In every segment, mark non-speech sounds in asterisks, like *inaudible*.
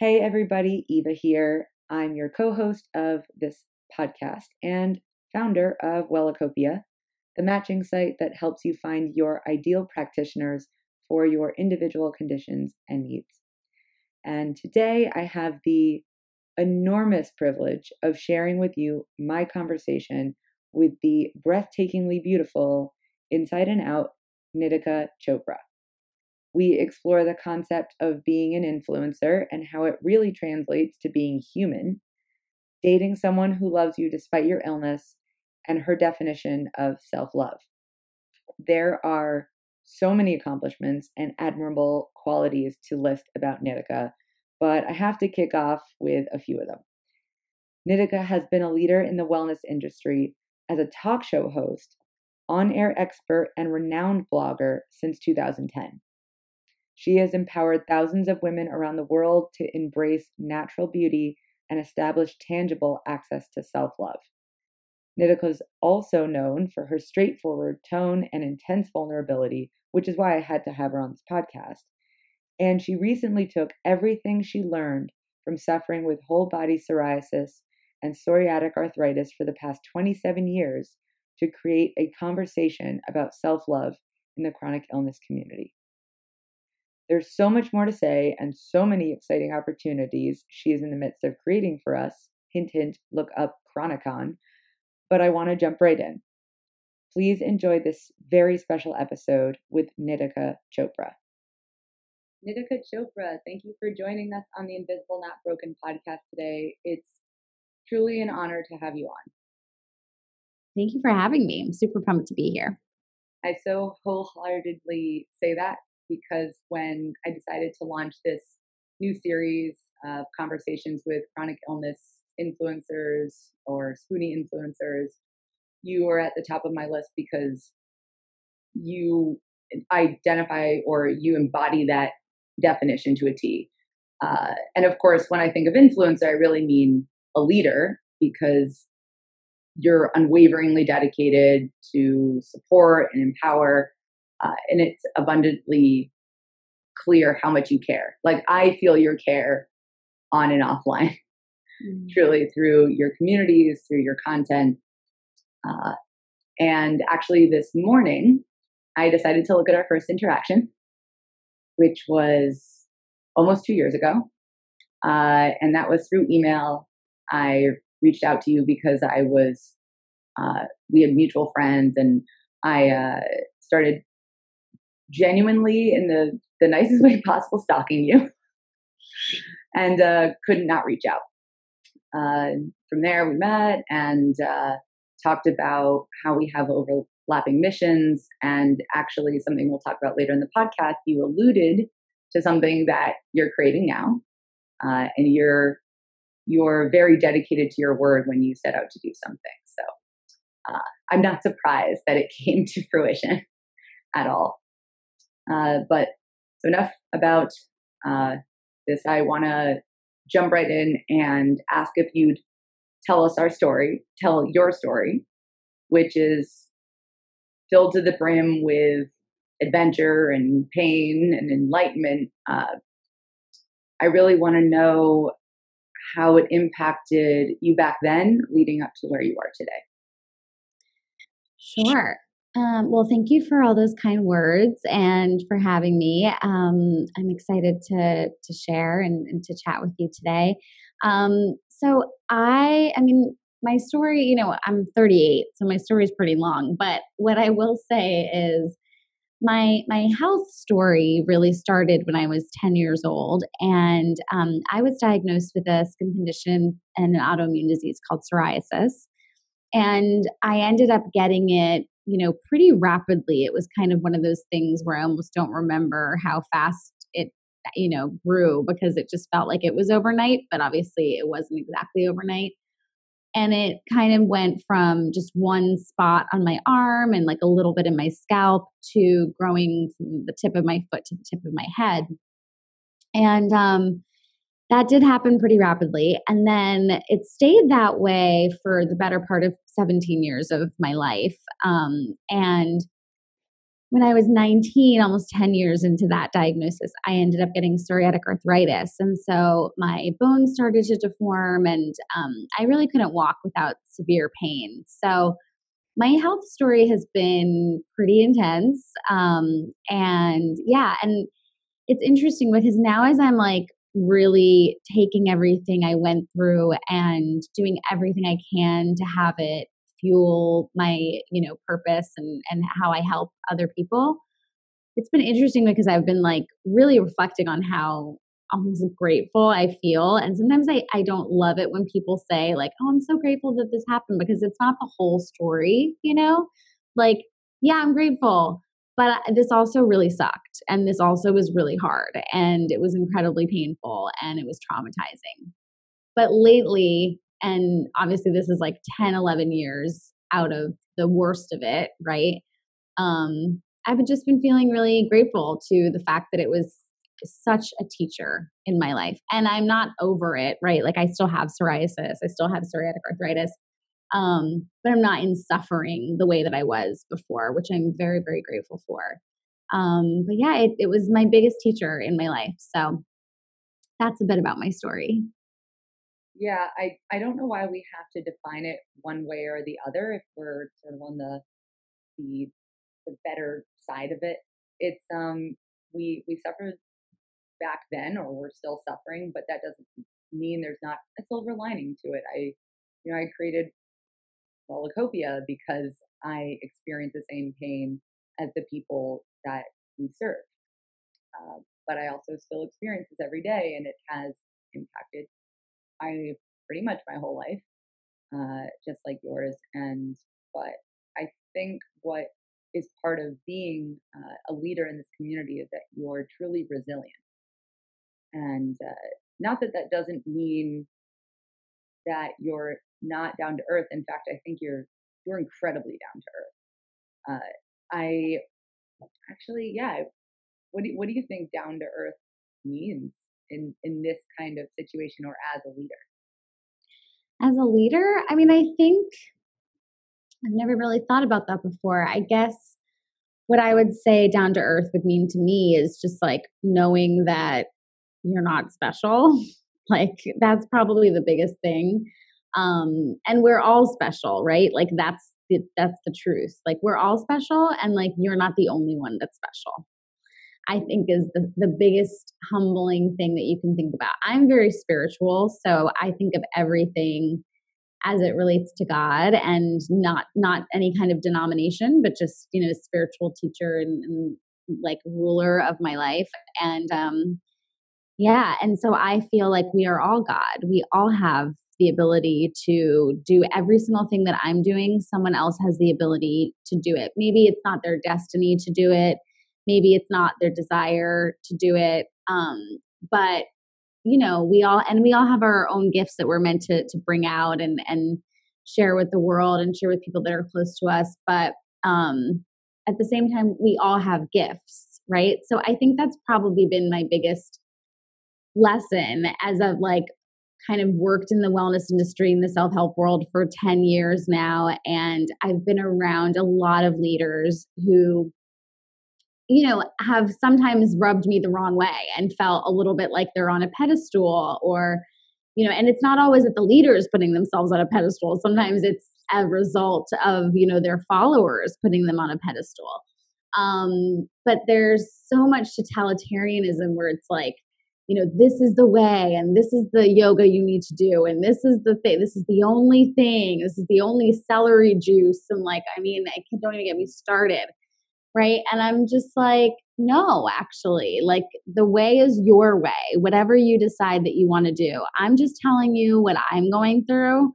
Hey, everybody, Eva here. I'm your co host of this podcast and founder of Wellacopia, the matching site that helps you find your ideal practitioners for your individual conditions and needs. And today I have the enormous privilege of sharing with you my conversation with the breathtakingly beautiful Inside and Out Nitika Chopra. We explore the concept of being an influencer and how it really translates to being human, dating someone who loves you despite your illness, and her definition of self love. There are so many accomplishments and admirable qualities to list about Nitika, but I have to kick off with a few of them. Nitika has been a leader in the wellness industry as a talk show host, on air expert, and renowned blogger since 2010. She has empowered thousands of women around the world to embrace natural beauty and establish tangible access to self love. Nitika is also known for her straightforward tone and intense vulnerability, which is why I had to have her on this podcast. And she recently took everything she learned from suffering with whole body psoriasis and psoriatic arthritis for the past 27 years to create a conversation about self love in the chronic illness community. There's so much more to say and so many exciting opportunities she is in the midst of creating for us. Hint, hint, look up Chronicon. But I want to jump right in. Please enjoy this very special episode with Nitika Chopra. Nitika Chopra, thank you for joining us on the Invisible Not Broken podcast today. It's truly an honor to have you on. Thank you for having me. I'm super pumped to be here. I so wholeheartedly say that because when I decided to launch this new series of conversations with chronic illness influencers or Spoonie influencers, you are at the top of my list because you identify or you embody that definition to a T. Uh, and of course, when I think of influencer, I really mean a leader because you're unwaveringly dedicated to support and empower. Uh, and it's abundantly clear how much you care. Like I feel your care on and offline, mm-hmm. truly through your communities, through your content. Uh, and actually, this morning, I decided to look at our first interaction, which was almost two years ago. Uh, and that was through email. I reached out to you because I was, uh, we had mutual friends, and I uh, started genuinely, in the, the nicest *laughs* way possible, stalking you and uh, could not reach out. Uh, from there, we met and uh, talked about how we have overlapping missions, and actually, something we'll talk about later in the podcast. You alluded to something that you're creating now, uh, and you're you're very dedicated to your word when you set out to do something. So uh, I'm not surprised that it *laughs* came to fruition at all. Uh, but so enough about uh, this. I want to jump right in and ask if you'd tell us our story, tell your story, which is filled to the brim with adventure and pain and enlightenment. Uh, I really want to know how it impacted you back then, leading up to where you are today. Sure. Um, well, thank you for all those kind words and for having me. Um, I'm excited to to share and, and to chat with you today. Um, so I, I mean, my story, you know, I'm 38, so my story is pretty long. But what I will say is, my my health story really started when I was 10 years old, and um, I was diagnosed with a skin condition and an autoimmune disease called psoriasis. And I ended up getting it, you know, pretty rapidly. It was kind of one of those things where I almost don't remember how fast it, you know, grew because it just felt like it was overnight, but obviously it wasn't exactly overnight and it kind of went from just one spot on my arm and like a little bit in my scalp to growing from the tip of my foot to the tip of my head and um, that did happen pretty rapidly and then it stayed that way for the better part of 17 years of my life um, and when I was 19, almost 10 years into that diagnosis, I ended up getting psoriatic arthritis. And so my bones started to deform, and um, I really couldn't walk without severe pain. So my health story has been pretty intense. Um, and yeah, and it's interesting because now as I'm like really taking everything I went through and doing everything I can to have it fuel my you know purpose and and how i help other people. It's been interesting because i've been like really reflecting on how almost grateful i feel and sometimes i i don't love it when people say like oh i'm so grateful that this happened because it's not the whole story you know? Like yeah i'm grateful but this also really sucked and this also was really hard and it was incredibly painful and it was traumatizing. But lately and obviously this is like 10 11 years out of the worst of it right? Um i've just been feeling really grateful to the fact that it was such a teacher in my life and i'm not over it right? Like i still have psoriasis i still have psoriatic arthritis um but i'm not in suffering the way that i was before which i'm very very grateful for um but yeah it, it was my biggest teacher in my life so that's a bit about my story yeah, I, I don't know why we have to define it one way or the other if we're sort of on the the the better side of it. It's um we we suffered back then or we're still suffering, but that doesn't mean there's not a silver lining to it. I you know, I created Wellacopia because I experience the same pain as the people that we serve. Uh, but I also still experience this every day, and it has impacted I pretty much my whole life, uh, just like yours. And but I think what is part of being uh, a leader in this community is that you're truly resilient. And uh, not that that doesn't mean that you're not down to earth. In fact, I think you're you're incredibly down to earth. Uh, I actually, yeah. What do what do you think down to earth means? in in this kind of situation or as a leader? As a leader, I mean, I think I've never really thought about that before. I guess what I would say down to earth would mean to me is just like knowing that you're not special. *laughs* like that's probably the biggest thing. Um and we're all special, right? Like that's the, that's the truth. Like we're all special and like you're not the only one that's special. I think is the, the biggest humbling thing that you can think about. I'm very spiritual, so I think of everything as it relates to God and not not any kind of denomination, but just you know spiritual teacher and, and like ruler of my life. And um, yeah, and so I feel like we are all God. We all have the ability to do every single thing that I'm doing. Someone else has the ability to do it. Maybe it's not their destiny to do it maybe it's not their desire to do it um, but you know we all and we all have our own gifts that we're meant to to bring out and and share with the world and share with people that are close to us but um at the same time we all have gifts right so i think that's probably been my biggest lesson as i've like kind of worked in the wellness industry in the self-help world for 10 years now and i've been around a lot of leaders who you know, have sometimes rubbed me the wrong way and felt a little bit like they're on a pedestal or, you know, and it's not always that the leaders putting themselves on a pedestal. Sometimes it's a result of, you know, their followers putting them on a pedestal. Um, but there's so much totalitarianism where it's like, you know, this is the way and this is the yoga you need to do and this is the thing, this is the only thing, this is the only celery juice. And like, I mean, I don't even get me started right? And I'm just like, no, actually, like the way is your way, whatever you decide that you want to do. I'm just telling you what I'm going through.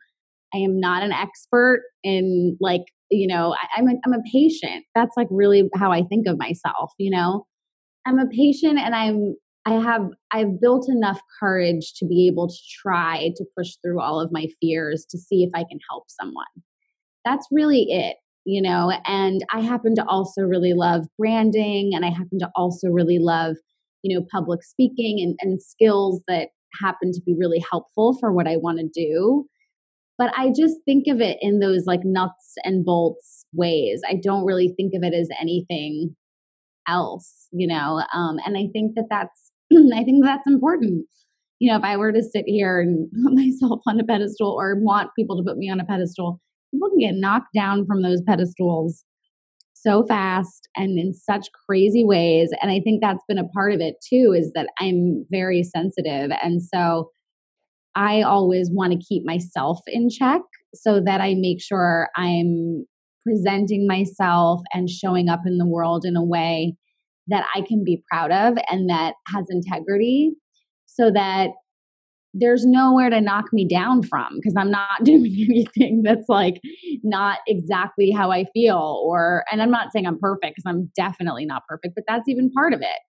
I am not an expert in like, you know, I, am a, I'm a patient. That's like really how I think of myself, you know. I'm a patient and I'm I have I've built enough courage to be able to try to push through all of my fears to see if I can help someone. That's really it you know and i happen to also really love branding and i happen to also really love you know public speaking and, and skills that happen to be really helpful for what i want to do but i just think of it in those like nuts and bolts ways i don't really think of it as anything else, you know? Um, and I think that that's, *clears throat* I think that's important. You know, if I were to sit here and *laughs* put myself on a pedestal or want people to put me on a pedestal, people can get knocked down from those pedestals so fast and in such crazy ways. And I think that's been a part of it too, is that I'm very sensitive. And so I always want to keep myself in check so that I make sure I'm presenting myself and showing up in the world in a way that I can be proud of and that has integrity so that there's nowhere to knock me down from because I'm not *laughs* doing anything that's like not exactly how I feel or and I'm not saying I'm perfect because I'm definitely not perfect but that's even part of it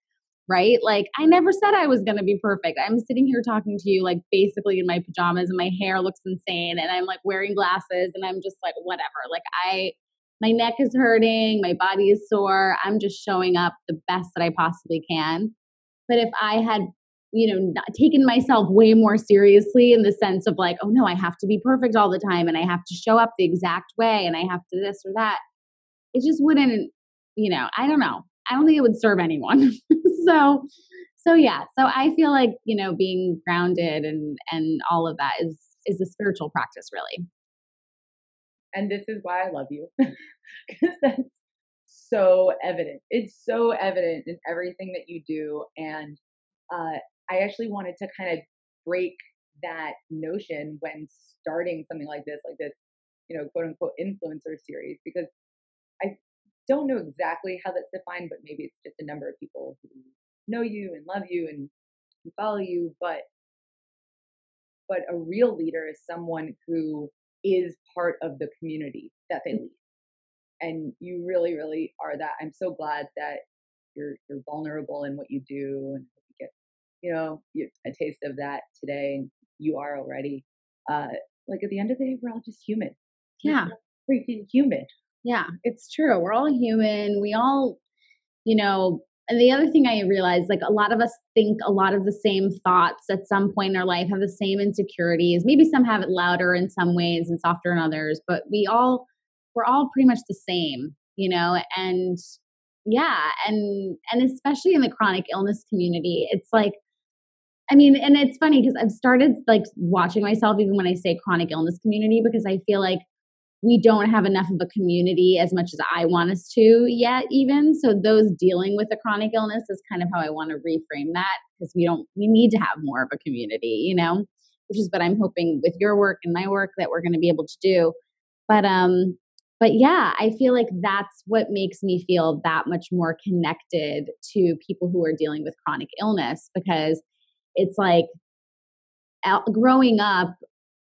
right? Like I never said I was going to be perfect. I'm sitting here talking to you like basically in my pajamas and my hair looks insane and I'm like wearing glasses and I'm just like whatever. Like I my neck is hurting my body is sore I'm just showing up the best that I possibly can but if I had you know, not taken myself way more seriously in the sense of like, oh no, I have to be perfect all the time and I have to show up the exact way and I have to this or that. It just wouldn't, you know, I don't know. I don't think it would serve anyone. *laughs* so, so yeah. So I feel like, you know, being grounded and and all of that is is a spiritual practice really. And this is why I love you. *laughs* Because that's so evident. It's so evident in everything that you do. And uh, I actually wanted to kind of break that notion when starting something like this, like this, you know, quote unquote influencer series, because I don't know exactly how that's defined, but maybe it's just a number of people who know you and love you and follow you, but but a real leader is someone who is part of the community that they lead. And you really, really are that. I'm so glad that you're you're vulnerable in what you do and get you know, a taste of that today, and you are already. Uh, like at the end of the day, we're all just human. Yeah, freaking human. Yeah, it's true. We're all human. We all, you know. And the other thing I realized, like a lot of us think a lot of the same thoughts at some point in our life, have the same insecurities. Maybe some have it louder in some ways and softer in others, but we all, we're all pretty much the same, you know. And yeah, and and especially in the chronic illness community, it's like I mean, and it's funny because I've started like watching myself even when I say chronic illness community because I feel like we don't have enough of a community as much as I want us to yet, even. So, those dealing with a chronic illness is kind of how I want to reframe that because we don't, we need to have more of a community, you know, which is what I'm hoping with your work and my work that we're going to be able to do. But, um, but yeah, I feel like that's what makes me feel that much more connected to people who are dealing with chronic illness because it's like growing up,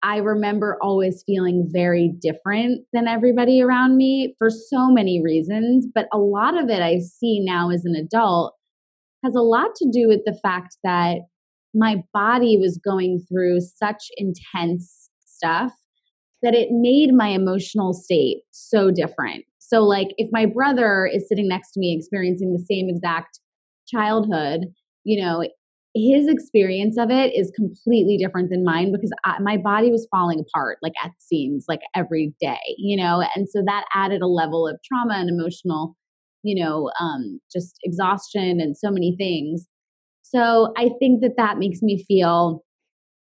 I remember always feeling very different than everybody around me for so many reasons. But a lot of it I see now as an adult has a lot to do with the fact that my body was going through such intense stuff that it made my emotional state so different. So, like, if my brother is sitting next to me experiencing the same exact childhood, you know, his experience of it is completely different than mine because I, my body was falling apart like at seams like every day you know? And so that added a level of trauma and emotional you know um, just exhaustion and so many things. So i think that that makes me feel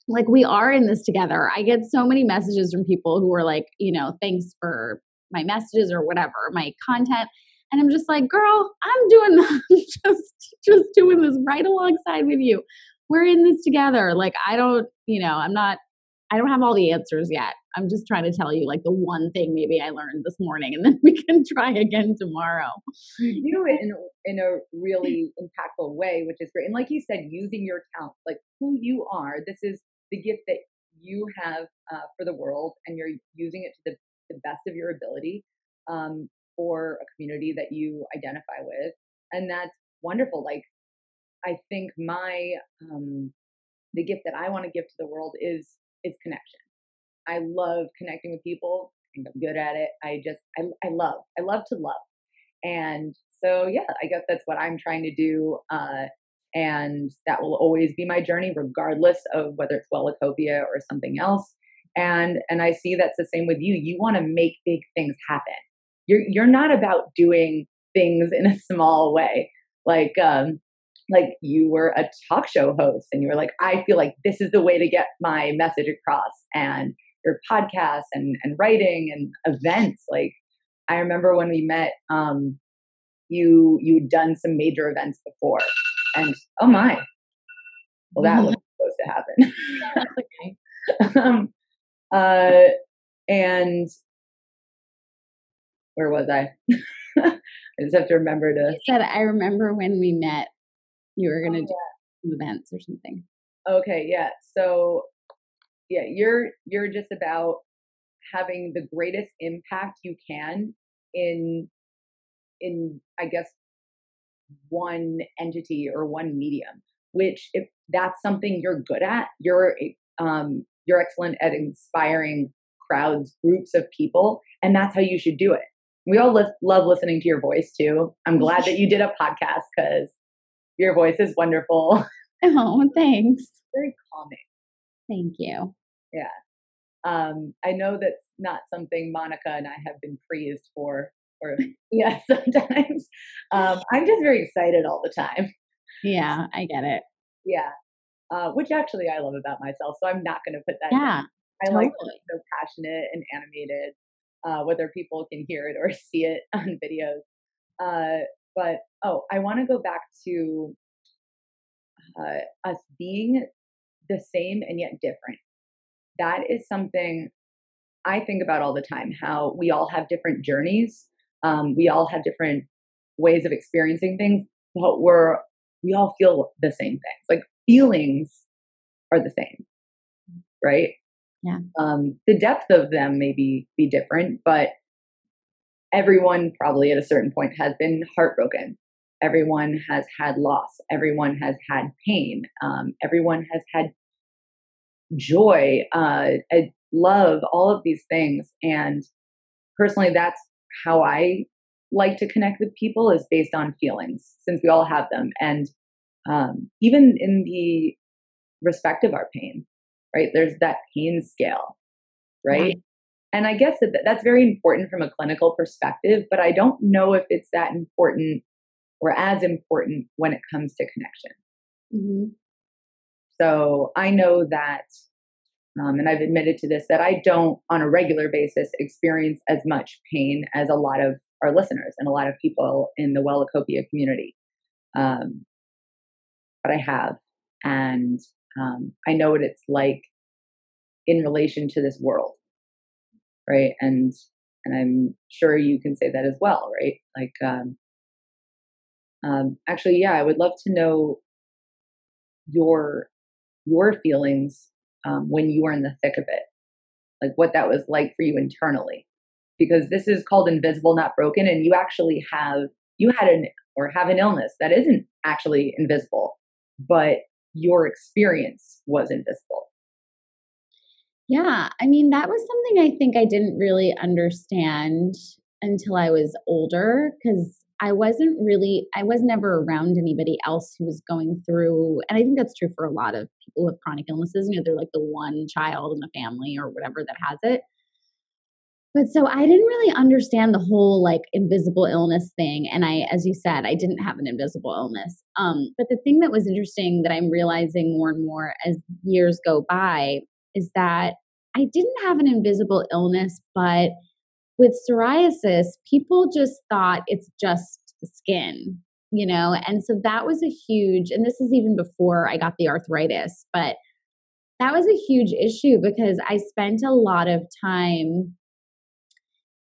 like we are in this together. I get so many messages from people who are like you know thanks for my messages or whatever my content and I'm just like, girl, I'm doing *laughs* just just doing this right alongside with you. We're in this together. Like I don't, you know, I'm not I don't have all the answers yet. I'm just trying to tell you like the one thing maybe I learned this morning and *laughs* then we can try again tomorrow. You do it in a, in a really impactful way, which is great. And like you said, using your talent, like who you are, this is the gift that you have uh, for the world and you're using it to the, the best of your ability. Um, for a community that you identify with. And that's wonderful. Like, I think my, um, the gift that I want to give to the world is, is connection. I love connecting with people. I think I'm good at it. I just, I, I love, I love to love. And so, yeah, I guess that's what I'm trying to do. Uh, and that will always be my journey, regardless of whether it's Wellacopia or something else. And and I see that's the same with you. You want to make big things happen. You're you're not about doing things in a small way. like um like you were a talk show host and you were like i feel like this is the way to get my message across and your podcast and and writing and events. Like i remember when we met um you you'd done some major events before and oh my. Well that was *laughs* supposed to happen. *laughs* Um uh and where was i? *laughs* I just have to remember to you said i remember when we met you were going to oh, do events or something. Okay yeah so yeah you're you're just about having the greatest impact you can in in i guess one entity or one medium which if that's something you're good at you're um you're excellent at inspiring crowds groups of people and that's how you should do it we all li- love listening to your voice too. I'm glad that you did a podcast because your voice is wonderful. *laughs* Oh thanks. Very calming. Thank you. Yeah. Um i know that's not something monica and i have been praised for or *laughs* *laughs* yeah sometimes. Um i'm just very excited all the time. Yeah i get it. Yeah. Uh which actually i love about myself so i'm not going to put that yeah down. i totally. like so passionate and animated uh whether people can hear it or *laughs* see it on videos uh but oh i want to go back to uh, us being the same and yet different that is something I think about all the time how we all have different journeys um, we all have different ways of experiencing things, but we're we all feel the same things. Like feelings are the same, right? Yeah. Um, the depth of them may be be different, but everyone probably at a certain point has been heartbroken. Everyone has had loss. Everyone has had pain. Um, everyone has had joy, uh, love, all of these things. And personally, that's how I like to connect with people is based on feelings, since we all have them. And um, even in the respect of our pain, right? There's that pain scale, right? And I guess that that's very important from a clinical perspective, but I don't know if it's that important or as important when it comes to connection. Mm-hmm. So I know that um, and I've admitted to this that I don't, on a regular basis, experience as much pain as a lot of our listeners and a lot of people in the Wellacopia community. Um, but I have, and um, I know what it's like in relation to this world, right? And and I'm sure you can say that as well, right? Like, um, um, actually, yeah, I would love to know your your feelings um, when you were in the thick of it, like what that was like for you internally. Because this is called invisible, not broken, and you actually have you had an or have an illness that isn't actually invisible, but your experience was invisible. Yeah, I mean that was something I think I didn't really understand until I was older because I wasn't really, I was never around anybody else who was going through, and I think that's true for a lot of people with chronic illnesses. You know, they're like the one child in the family or whatever that has it. But so I didn't really understand the whole like invisible illness thing. And I, as you said, I didn't have an invisible illness. Um, but the thing that was interesting that I'm realizing more and more as years go by is that I didn't have an invisible illness, but with psoriasis, people just thought it's just the skin, you know? And so that was a huge, and this is even before I got the arthritis, but that was a huge issue because I spent a lot of time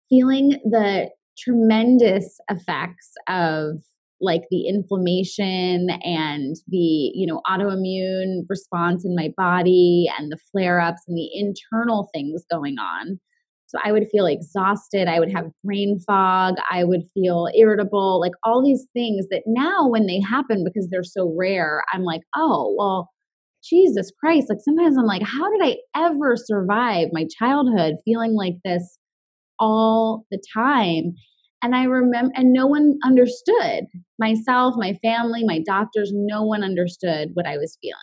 feeling the tremendous effects of like the inflammation and the you know autoimmune response in my body and the flare ups and the internal things going on so I would feel exhausted. I would have brain fog. I would feel irritable, like all these things that now, when they happen because they're so rare, I'm like, oh, well, Jesus Christ. Like sometimes I'm like, how did I ever survive my childhood feeling like this all the time? And I remember, and no one understood myself, my family, my doctors, no one understood what I was feeling.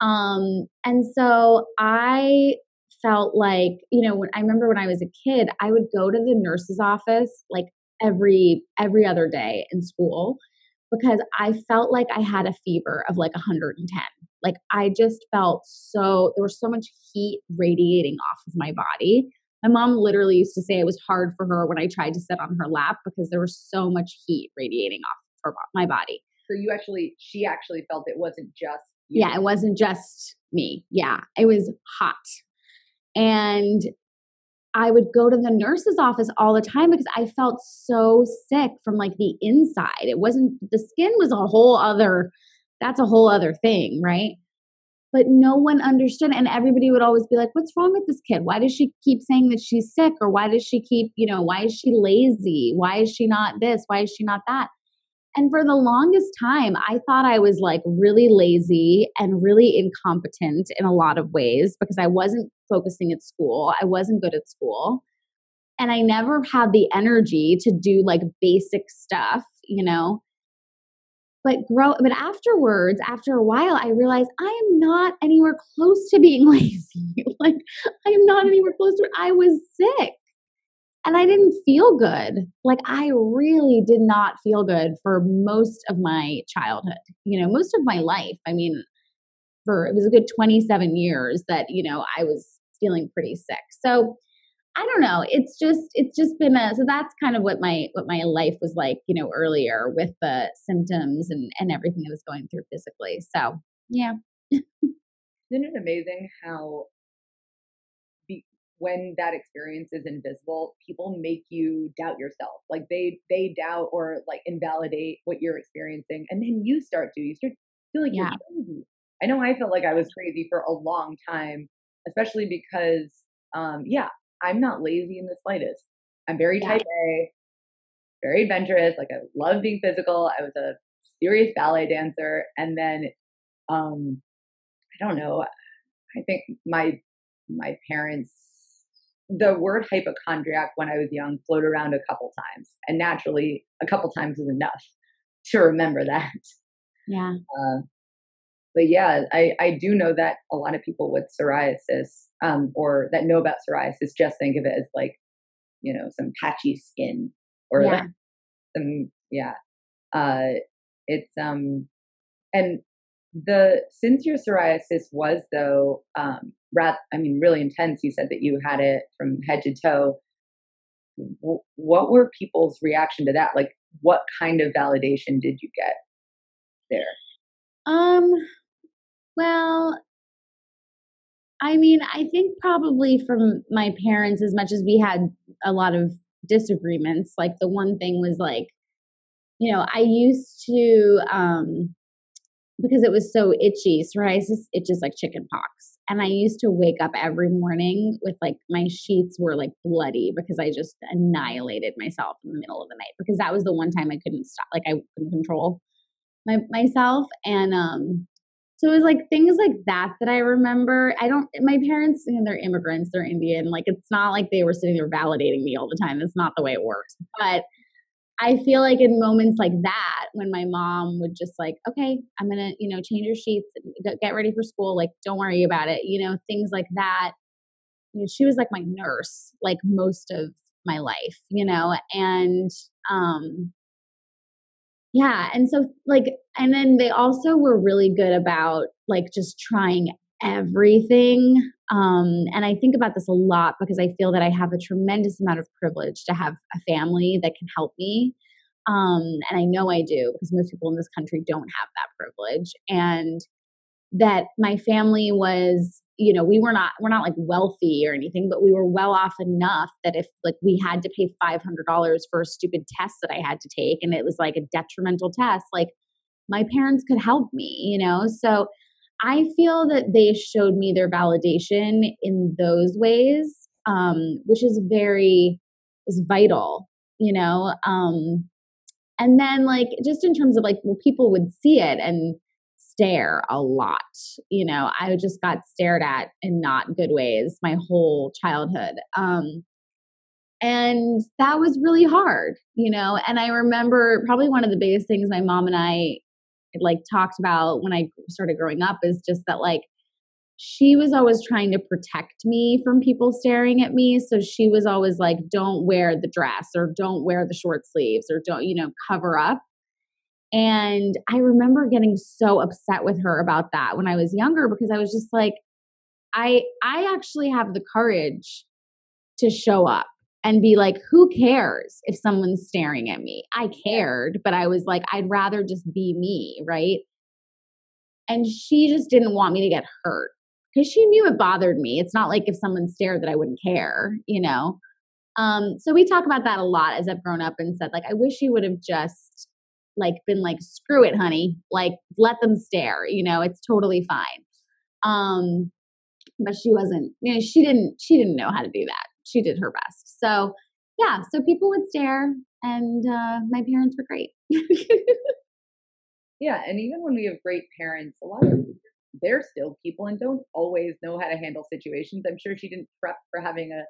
Um, and so I felt like, you know, when I remember when I was a kid, I would go to the nurse's office like every every other day in school because I felt like I had a fever of like 110. Like I just felt so, there was so much heat radiating off of my body. My mom literally used to say it was hard for her when I tried to sit on her lap because there was so much heat radiating off her, my body. So you actually, she actually felt it wasn't just you. Yeah, it wasn't just me. Yeah, it was hot. And I would go to the nurse's office all the time because I felt so sick from like the inside. It wasn't the skin was a whole other that's a whole other thing, right? But no one understood and everybody would always be like, "What's wrong with this kid? Why does she keep saying that she's sick or why does she keep, you know, why is she lazy? Why is she not this? Why is she not that?" And for the longest time, I thought I was like really lazy and really incompetent in a lot of ways because I wasn't focusing at school. I wasn't good at school. And I never had the energy to do like basic stuff, you know. But grow but afterwards, after a while, I realized I am not anywhere close to being *laughs* lazy. like I am not anywhere close to. I was sick and I didn't feel good. Like I really did not feel good for most of my childhood, you know, most of my life. I mean, for it was a good 27 years that, you know, I was feeling pretty sick. So I don't know. It's just it's just been a so that's kind of what my what my life was like, you know, earlier with the symptoms and and everything I was going through physically. So yeah. Isn't it amazing how be, when that experience is invisible, people make you doubt yourself. Like they they doubt or like invalidate what you're experiencing, and then you start to you start to feel like yeah. you're crazy. I know I felt like I was crazy for a long time, especially because um, yeah, I'm not lazy in the slightest. I'm very yeah. type A, very adventurous. Like I love being physical. I was a serious ballet dancer, and then um, I don't know. I think my my parents the word hypochondriac when I was young floated around a couple times, and naturally, a couple times is enough to remember *laughs* that. Yeah. Uh, but yeah, I, I do know that a lot of people with psoriasis, um, or that know about psoriasis, just think of it as like, you know, some patchy skin or yeah. like some yeah. Uh, it's um, and the since your psoriasis was though um, rat, I mean, really intense. You said that you had it from head to toe. W- what were people's reaction to that? Like, what kind of validation did you get there? Um, well, I mean, I think probably from my parents, as much as we had a lot of disagreements, like the one thing was like, you know, I used to, um, because it was so itchy, psoriasis itches like chicken pox. And I used to wake up every morning with like my sheets were like bloody because I just annihilated myself in the middle of the night because that was the one time I couldn't stop, like I couldn't control my myself. And um, so it was like things like that that I remember. I don't, my parents, you know, they're immigrants, they're Indian. Like it's not like they were sitting there validating me all the time. That's not the way it works. But I feel like in moments like that, when my mom would just like, okay, I'm gonna, you know, change your sheets, get ready for school, like, don't worry about it, you know, things like that. You know, she was like my nurse, like most of my life, you know, and um, yeah, and so like, and then they also were really good about like just trying everything. Um, and I think about this a lot because I feel that I have a tremendous amount of privilege to have a family that can help me. Um, and I know I do because most people in this country don't have that privilege. And that my family was, you know, we were not, we're not like wealthy or anything, but we were well off enough that if like we had to pay $500 for a stupid test that I had to take and it was like a detrimental test, like my parents could help me, you know? So I feel that they showed me their validation in those ways, um, which is very is vital, you know. Um, and then like just in terms of like well, people would see it and stare a lot. You know, I just got stared at in not good ways my whole childhood. Um, and that was really hard, you know. And I remember probably one of the biggest things my mom and I like talked about when I started growing up is just that like she was always trying to protect me from people staring at me. So she was always like, don't wear the dress or don't wear the short sleeves or don't, you know, cover up. And I remember getting so upset with her about that when I was younger because I was just like, I I actually have the courage to show up and be like, who cares if someone's staring at me? I cared, but I was like, I'd rather just be me, right? And she just didn't want me to get hurt because she knew it bothered me. It's not like if someone stared that I wouldn't care, you know? Um, so we talk about that a lot as I've grown up and said, like, I wish you would have just like been like, screw it, honey. Like, let them stare, you know, it's totally fine. Um, but she wasn't, you know, she didn't, she didn't know how to do that. She did her best. So yeah, so people would stare and uh, my parents were great. *laughs* yeah. And even when we have great parents, a lot of they're still people and don't always know how to handle situations. I'm sure she didn't prep for having a,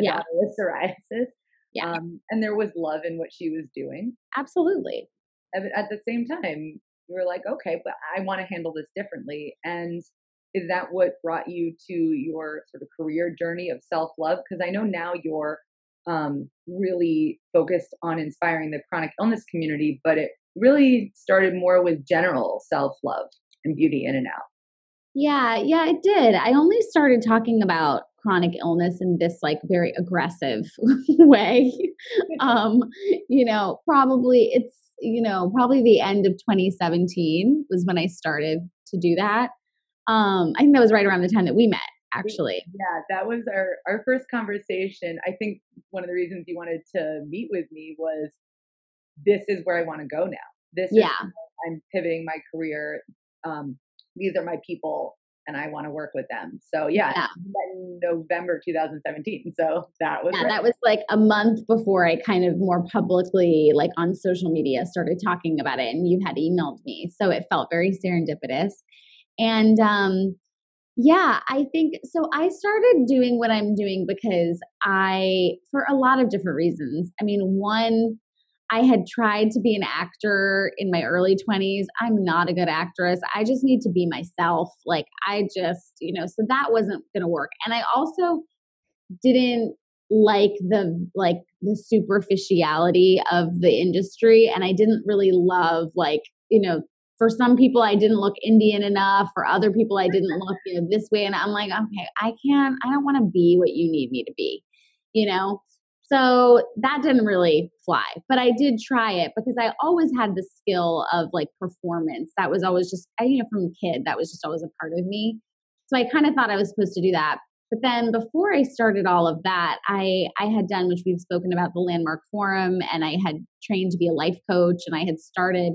a yeah. daughter with psoriasis. Yeah. Um, and there was love in what she was doing. Absolutely. At, at the same time, you were like, okay, but I want to handle this differently. And is that what brought you to your sort of career journey of self love? Because I know now you're um, really focused on inspiring the chronic illness community, but it really started more with general self love and beauty in and out. Yeah, yeah, it did. I only started talking about chronic illness in this like very aggressive *laughs* way. *laughs* um, you know, probably it's, you know, probably the end of 2017 was when I started to do that. Um, I think that was right around the time that we met, actually. Yeah, that was our, our first conversation. I think one of the reasons you wanted to meet with me was this is where I want to go now. This yeah. I'm pivoting my career. Um, these are my people and I want to work with them. So yeah, yeah. November 2017. So that was yeah, right. that was like a month before I kind of more publicly, like on social media, started talking about it, and you had emailed me, so it felt very serendipitous. And um, yeah, I think so. I started doing what I'm doing because I, for a lot of different reasons. I mean, one, I had tried to be an actor in my early 20s. I'm not a good actress. I just need to be myself. Like, I just, you know, so that wasn't going to work. And I also didn't like the like the superficiality of the industry and I didn't really love like, you know, for some people I didn't look Indian enough. For other people I didn't look you know, this way. And I'm like, okay, I can't, I don't want to be what you need me to be, you know? So that didn't really fly, but I did try it because I always had the skill of like performance. That was always just, I, you know, from a kid, that was just always a part of me. So I kind of thought I was supposed to do that. But then before I started all of that, I, I had done, which we've spoken about, the Landmark Forum, and I had trained to be a life coach, and I had started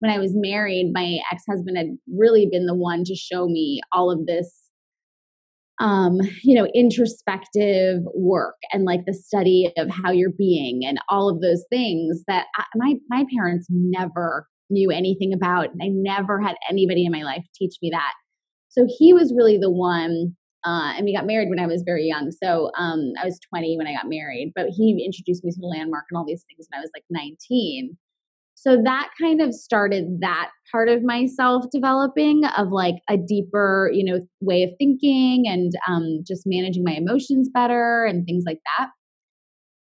when I was married, my ex husband had really been the one to show me all of this, um, you know, introspective work and like the study of how you're being and all of those things that I, my my parents never knew anything about. I never had anybody in my life teach me that. So he was really the one. Uh, and we got married when I was very young. So um, I was 20 when I got married, but he introduced me to the landmark and all these things when I was like 19 so that kind of started that part of myself developing of like a deeper you know way of thinking and um, just managing my emotions better and things like that.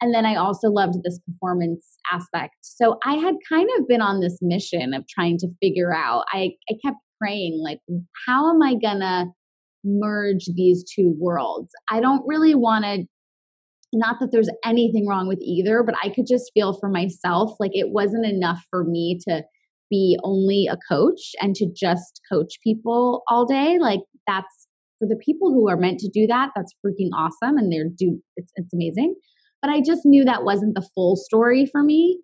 And then i also loved this performance aspect. So i had kind of been on this mission of trying to figure out i, I kept praying like how am i gonna merge these two worlds? I don't really want to not that there's anything wrong with either, but I could just feel for myself like it wasn't enough for me to be only a coach and to just coach people all day. Like that's for the people who are meant to do that, that's freaking awesome and they're do it's it's amazing. But I just knew that wasn't the full story for me.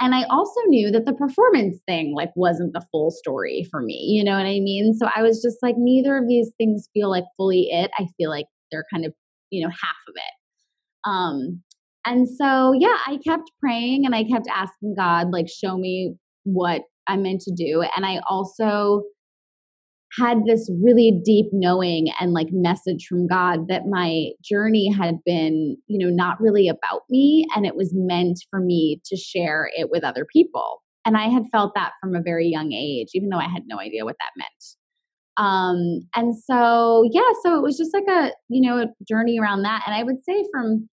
And I also knew that the performance thing like wasn't the full story for me. You know what I mean? So I was just like neither of these things feel like fully it. I feel like they're kind of, you know, half of it. Um, and so, yeah, I kept praying and I kept asking God, like, show me what I'm meant to do. And I also had this really deep knowing and like message from God that my journey had been, you know, not really about me and it was meant for me to share it with other people. And I had felt that from a very young age, even though I had no idea what that meant. Um, and so, yeah, so it was just like a, you know, a journey around that. And I would say from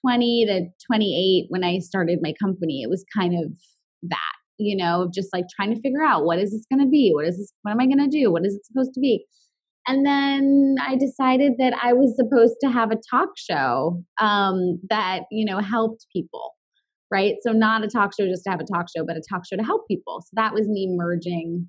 20 to 28 when I started my company, it was kind of that, you know, just like trying to figure out what is this going to be? What is this? What am I going to do? What is it supposed to be? And then I decided that I was supposed to have a talk show um, that, you know, helped people, right? So, not a talk show just to have a talk show, but a talk show to help people. So, that was me merging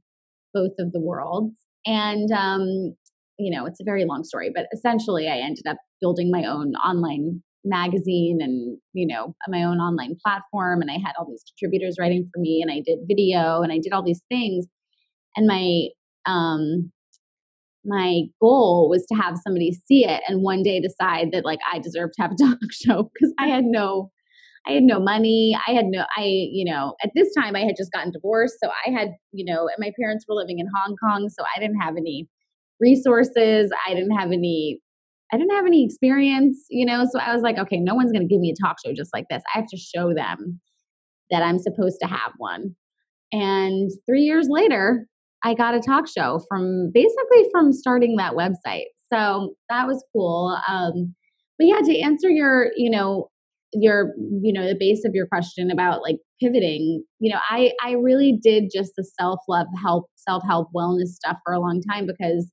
both of the worlds. And, um, you know, it's a very long story, but essentially I ended up building my own online magazine and, you know, my own online platform. And I had all these contributors writing for me and I did video and I did all these things. And my, um, my goal was to have somebody see it and one day decide that like I deserve to have a *laughs* talk show because I had no I had no money. I had no, I, you know, at this time I had just gotten divorced. So I had, you know, and my parents were living in Hong Kong. So I didn't have any resources. I didn't have any, I didn't have any experience, you know. So I was like, okay, no one's going to give me a talk show just like this. I have to show them that I'm supposed to have one. And three years later, I got a talk show from basically from starting that website. So that was cool. Um, but yeah, to answer your, you know, your you know the base of your question about like pivoting you know i i really did just the self love help self help wellness stuff for a long time because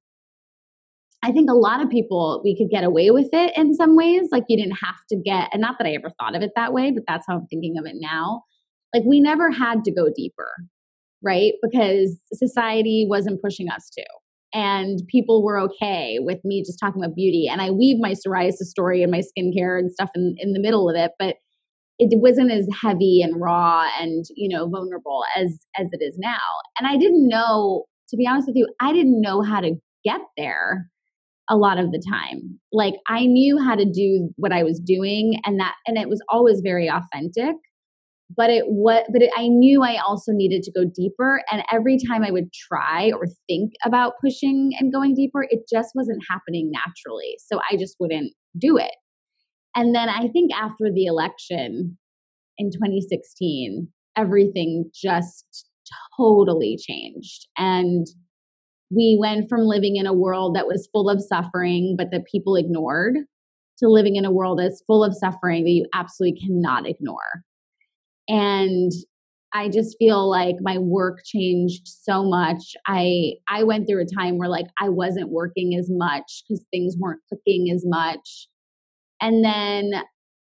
i think a lot of people we could get away with it in some ways like you didn't have to get and not that i ever thought of it that way but that's how i'm thinking of it now like we never had to go deeper right? Because society wasn't pushing us to and people were okay with me just talking about beauty. And I weave my psoriasis story and my skincare and stuff in, in the middle of it, but it wasn't as heavy and raw and you know vulnerable as as it is now. And I didn't know, to be honest with you, I didn't know how to get there a lot of the time. Like I knew how to do what I was doing, and that and it was always very authentic but it what but it, i knew i also needed to go deeper and every time i would try or think about pushing and going deeper it just wasn't happening naturally so i just wouldn't do it. And then i think after the election in 2016 everything just totally changed and we went from living in a world that was full of suffering but that people ignored to living in a world that's full of suffering that you absolutely cannot ignore and I just feel like my work changed so much. I I went through a time where like I wasn't working as much cuz things weren't clicking as much. And then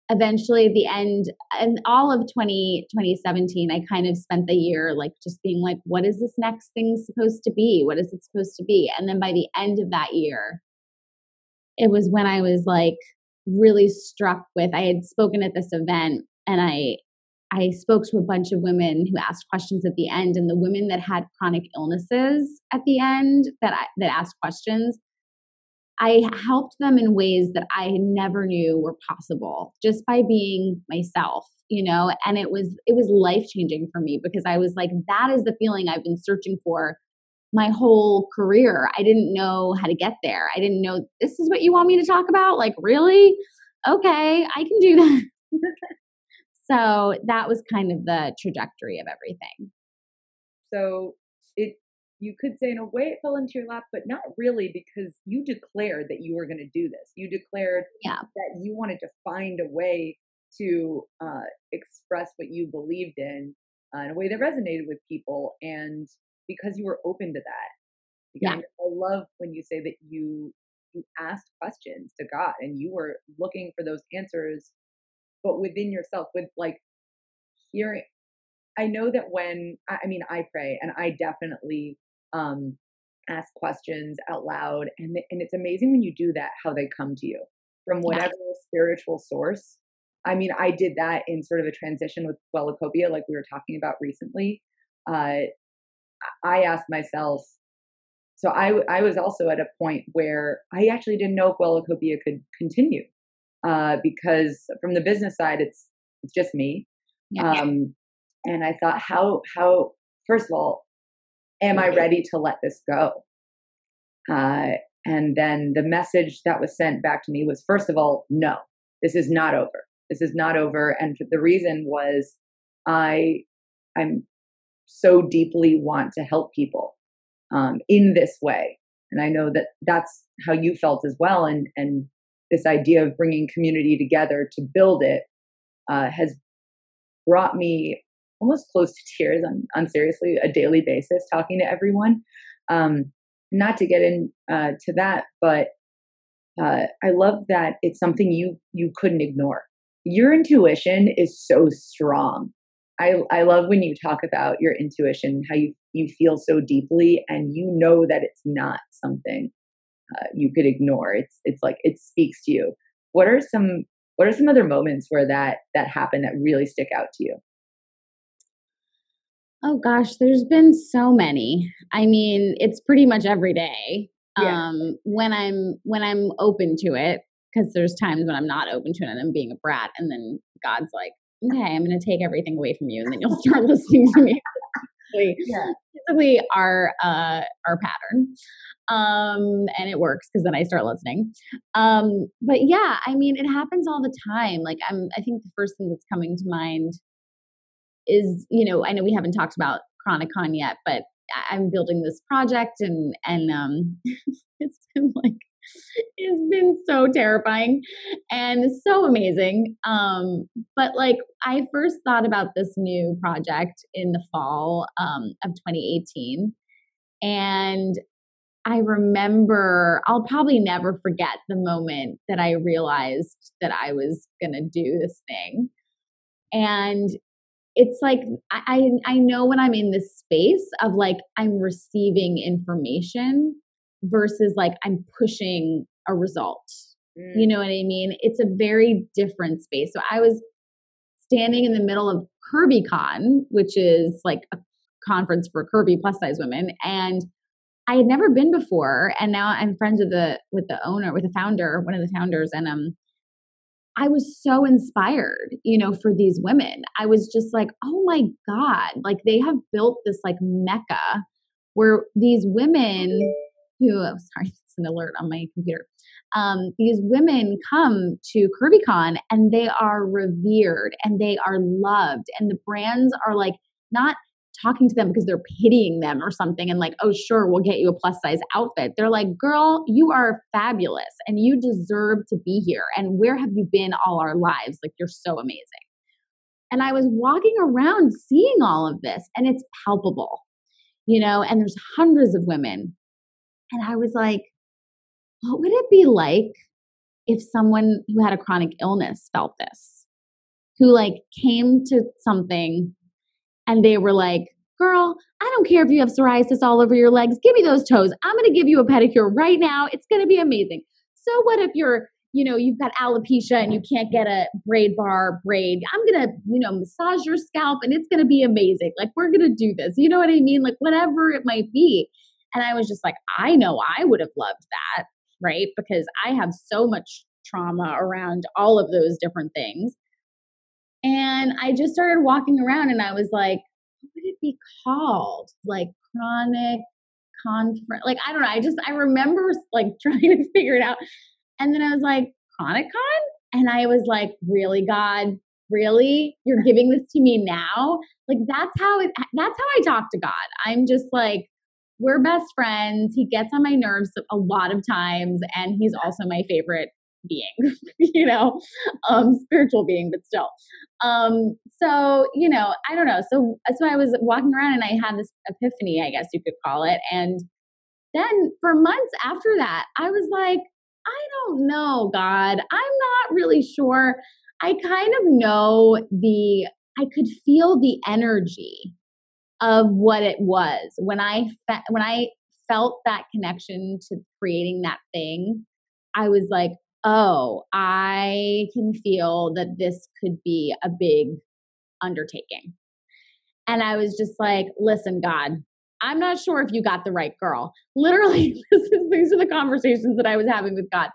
eventually at the end and all of 20 2017 I kind of spent the year like just being like what is this next thing supposed to be? What is it supposed to be? And then by the end of that year it was when I was like really struck with I had spoken at this event and I I spoke to a bunch of women who asked questions at the end, and the women that had chronic illnesses at the end that I, that asked questions, I helped them in ways that I never knew were possible just by being myself, you know. And it was it was life changing for me because I was like, that is the feeling I've been searching for my whole career. I didn't know how to get there. I didn't know this is what you want me to talk about. Like, really? Okay, I can do that. *laughs* So that was kind of the trajectory of everything. So it you could say in a way it fell into your lap, but not really because you declared that you were going to do this. You declared yeah. that you wanted to find a way to uh, express what you believed in uh, in a way that resonated with people, and because you were open to that. yeah. I love when you say that you you asked questions to God and you were looking for those answers but within yourself with like hearing i know that when i mean i pray and i definitely um ask questions out loud and and it's amazing when you do that how they come to you from whatever yeah. spiritual source i mean i did that in sort of a transition with wellacopia like we were talking about recently uh i asked myself so I, I was also at a point where I actually didn't know if Wellacopia could continue uh, because from the business side, it's it's just me. Yeah. Um, and I thought, how how first of all, am I ready to let this go? Uh, and then the message that was sent back to me was, first of all, no, this is not over. This is not over. And the reason was, I I'm so deeply want to help people um, in this way, and I know that that's how you felt as well. And and this idea of bringing community together to build it uh, has brought me almost close to tears on, on seriously a daily basis talking to everyone. Um, not to get into uh, to that, but uh, I love that it's something you you couldn't ignore. Your intuition is so strong. I I love when you talk about your intuition, how you you feel so deeply, and you know that it's not something uh, you could ignore. It's it's like it speaks to you. What are some what are some other moments where that that happened that really stick out to you? Oh gosh, there's been so many. I mean, it's pretty much every day. Yeah. Um, when I'm when I'm open to it, because there's times when I'm not open to it and I'm being a brat, and then God's like, okay, I'm going to take everything away from you, and then you'll *laughs* start listening to me. Yeah. Basically, our uh, our pattern, um, and it works because then I start listening. Um, but yeah, I mean, it happens all the time. Like I'm, I think the first thing that's coming to mind is, you know, I know we haven't talked about Chronicon yet, but I'm building this project, and and um, *laughs* it's been like it's been so terrifying and so amazing. Um, but like I first thought about this new project in the fall um, of 2018, and I remember I'll probably never forget the moment that I realized that I was gonna do this thing. And it's like I I know when I'm in this space of like I'm receiving information versus like I'm pushing a result. Mm. You know what I mean? It's a very different space. So I was standing in the middle of CurvyCon, which is like a conference for curvy plus size women, and I had never been before. And now I'm friends with the with the owner, with the founder, one of the founders, and um I was so inspired, you know, for these women. I was just like, oh my God, like they have built this like mecca where these women who, oh, *laughs* sorry, it's an alert on my computer. Um, these women come to CurvyCon and they are revered and they are loved, and the brands are like not talking to them because they're pitying them or something and like, oh, sure, we'll get you a plus size outfit. They're like, girl, you are fabulous and you deserve to be here. And where have you been all our lives? Like, you're so amazing. And I was walking around seeing all of this and it's palpable, you know, and there's hundreds of women. And I was like, what would it be like if someone who had a chronic illness felt this? Who like came to something and they were like, Girl, I don't care if you have psoriasis all over your legs. Give me those toes. I'm going to give you a pedicure right now. It's going to be amazing. So, what if you're, you know, you've got alopecia and you can't get a braid bar braid? I'm going to, you know, massage your scalp and it's going to be amazing. Like, we're going to do this. You know what I mean? Like, whatever it might be. And I was just like, I know I would have loved that, right? Because I have so much trauma around all of those different things. And I just started walking around and I was like, what would it be called? Like chronic conference. Like, I don't know. I just, I remember like *laughs* trying to figure it out. And then I was like, chronic con? And I was like, really, God? Really? You're giving this to me now? Like, that's how it, that's how I talk to God. I'm just like, we're best friends. He gets on my nerves a lot of times, and he's also my favorite being, *laughs* you know, um, spiritual being, but still. Um, so, you know, I don't know. So, so I was walking around and I had this epiphany, I guess you could call it. And then for months after that, I was like, I don't know, God. I'm not really sure. I kind of know the, I could feel the energy of what it was when I fe- when I felt that connection to creating that thing. I was like, oh, I can feel that this could be a big undertaking. And I was just like, listen, God, I'm not sure if you got the right girl. *laughs* Literally, these are the conversations that I was having with God.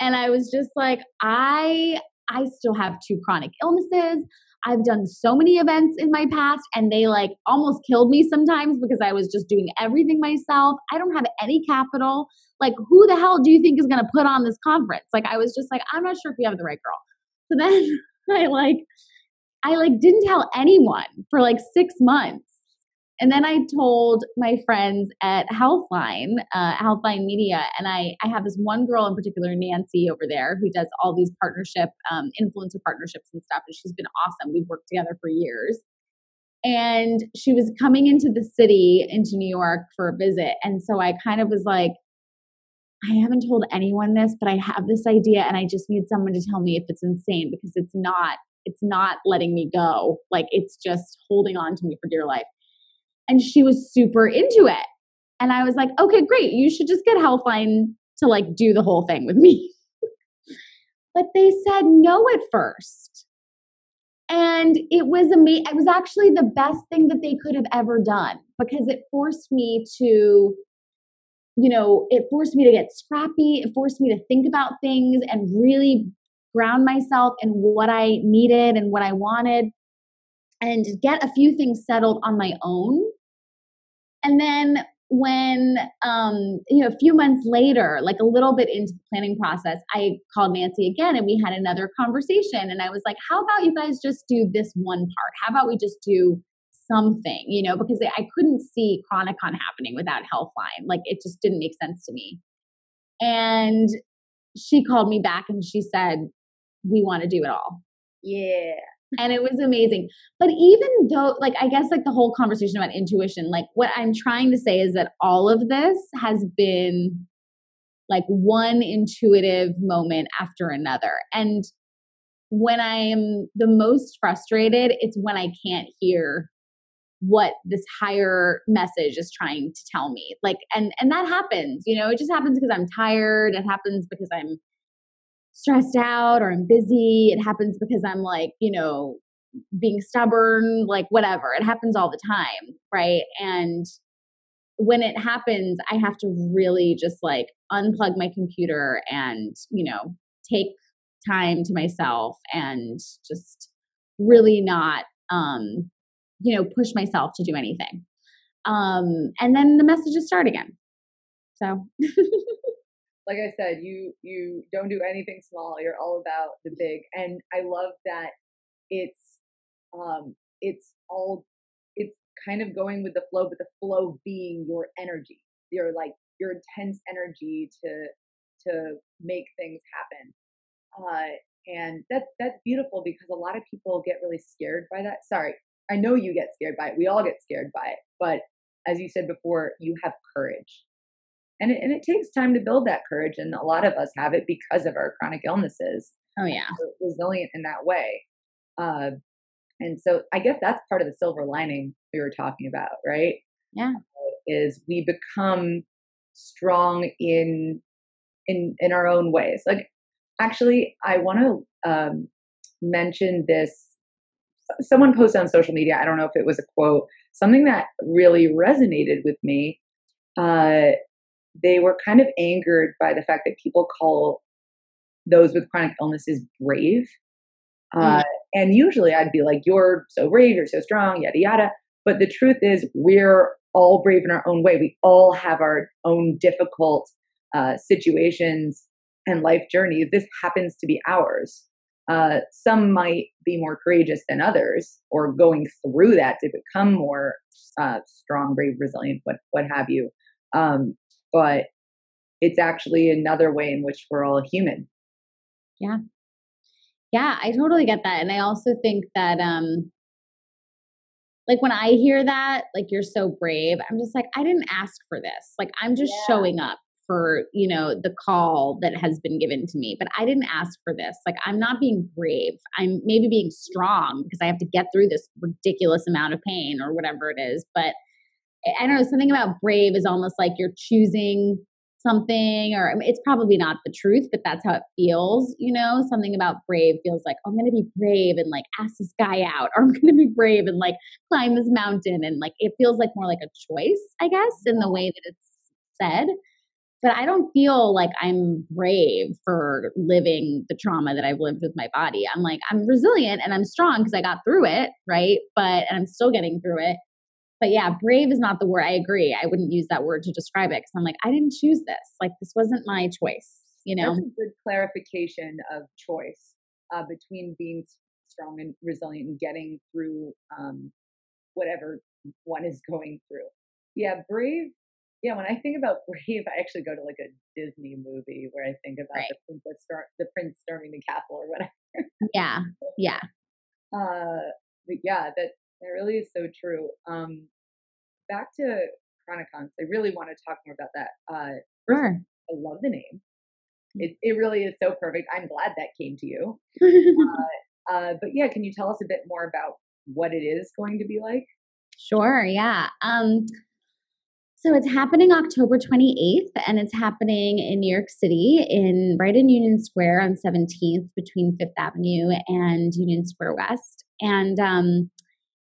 And I was just like, I I still have two chronic illnesses. I've done so many events in my past and they like almost killed me sometimes because I was just doing everything myself. I don't have any capital. Like, who the hell do you think is going to put on this conference? Like, I was just like, I'm not sure if we have the right girl. So then *laughs* I like, I like didn't tell anyone for like six months. And then I told my friends at Healthline, uh, Healthline Media, and I, I have this one girl in particular, Nancy, over there, who does all these partnership, um, influencer partnerships and stuff. And she's been awesome. We've worked together for years. and she was coming into the city into New York for a visit. And so I kind of was like, I haven't told anyone this, but I have this idea and I just need someone to tell me if it's insane because it's not it's not letting me go. Like it's just holding on to me for dear life. And she was super into it. And I was like, "Okay, great. You should just get Healthline to like do the whole thing with me." *laughs* but they said no at first. And it was amazing. It was actually the best thing that they could have ever done because it forced me to you know, it forced me to get scrappy. It forced me to think about things and really ground myself in what I needed and what I wanted and get a few things settled on my own. And then when um, you know a few months later like a little bit into the planning process i called nancy again and we had another conversation and i was like how about you guys just do this one part how about we just do something, you know, because I couldn't see Chronicon happening without Healthline. Like it just didn't make sense to me. And she called me back and she said, We want to do it all. Yeah. And it was amazing. But even though, like, I guess, like the whole conversation about intuition, like, what I'm trying to say is that all of this has been like one intuitive moment after another. And when I'm the most frustrated, it's when I can't hear what this higher message is trying to tell me like and and that happens you know it just happens because i'm tired it happens because i'm stressed out or i'm busy it happens because i'm like you know being stubborn like whatever it happens all the time right and when it happens i have to really just like unplug my computer and you know take time to myself and just really not um you know, push myself to do anything. Um, and then the messages start again. So *laughs* like I said, you you don't do anything small. You're all about the big. And I love that it's um it's all it's kind of going with the flow, but the flow being your energy. Your like your intense energy to to make things happen. Uh and that's that's beautiful because a lot of people get really scared by that. Sorry, I know you get scared by it. We all get scared by it. But as you said before, you have courage. And it, and it takes time to build that courage. And a lot of us have it because of our chronic illnesses. Oh, yeah. Resilient in that way. Uh, and so I guess that's part of the silver lining we were talking about, right? Yeah. Is we become strong in in in our own ways. Like actually, I want to um, mention this someone posted on social media, I don't know if it was a quote, something that really resonated with me. Uh, they were kind of angered by the fact that people call those with chronic illnesses brave. Uh, mm. And usually I'd be like, you're so brave, you're so strong, yada, yada. But the truth is, we're all brave in our own way. We all have our own difficult uh, situations and life journeys. This happens to be ours. Uh, some might be more courageous than others, or going through that to become more uh, strong, brave, resilient, what what have you. Um, but it's actually another way in which we're all human. Yeah, yeah, I totally get that, and I also think that um, like when I hear that, like you're so brave, I'm just like, I didn't ask for this. Like I'm just yeah. showing up for you know the call that has been given to me but i didn't ask for this like i'm not being brave i'm maybe being strong because i have to get through this ridiculous amount of pain or whatever it is but i don't know something about brave is almost like you're choosing something or I mean, it's probably not the truth but that's how it feels you know something about brave feels like oh, i'm going to be brave and like ask this guy out *laughs* or i'm going to be brave and like climb this mountain and like it feels like more like a choice i guess in the way that it's said but I don't feel like I'm brave for living the trauma that I've lived with my body. I'm like, I'm resilient and I'm strong because I got through it, right? But, and I'm still getting through it. But yeah, brave is not the word. I agree. I wouldn't use that word to describe it because I'm like, I didn't choose this. Like, this wasn't my choice, you know? That's a good clarification of choice uh, between being strong and resilient and getting through um, whatever one is going through. Yeah, brave yeah, when I think about *laughs* Brave, I actually go to like a Disney movie where I think about right. the princess, the prince storming the castle or whatever. Yeah, yeah. *laughs* Uh, but yeah, that that really is so true. Um, back to Chronicons, I really want to talk more about that. Uh, sure. I love the name. It, it really is so perfect. I'm glad that came to you. *laughs* uh, uh, but yeah, can you tell us a bit more about what it is going to be like? Sure, yeah. Um, so it's happening October 28th, and it's happening in New York City in right in Union Square on 17th between Fifth Avenue and Union Square West. And um,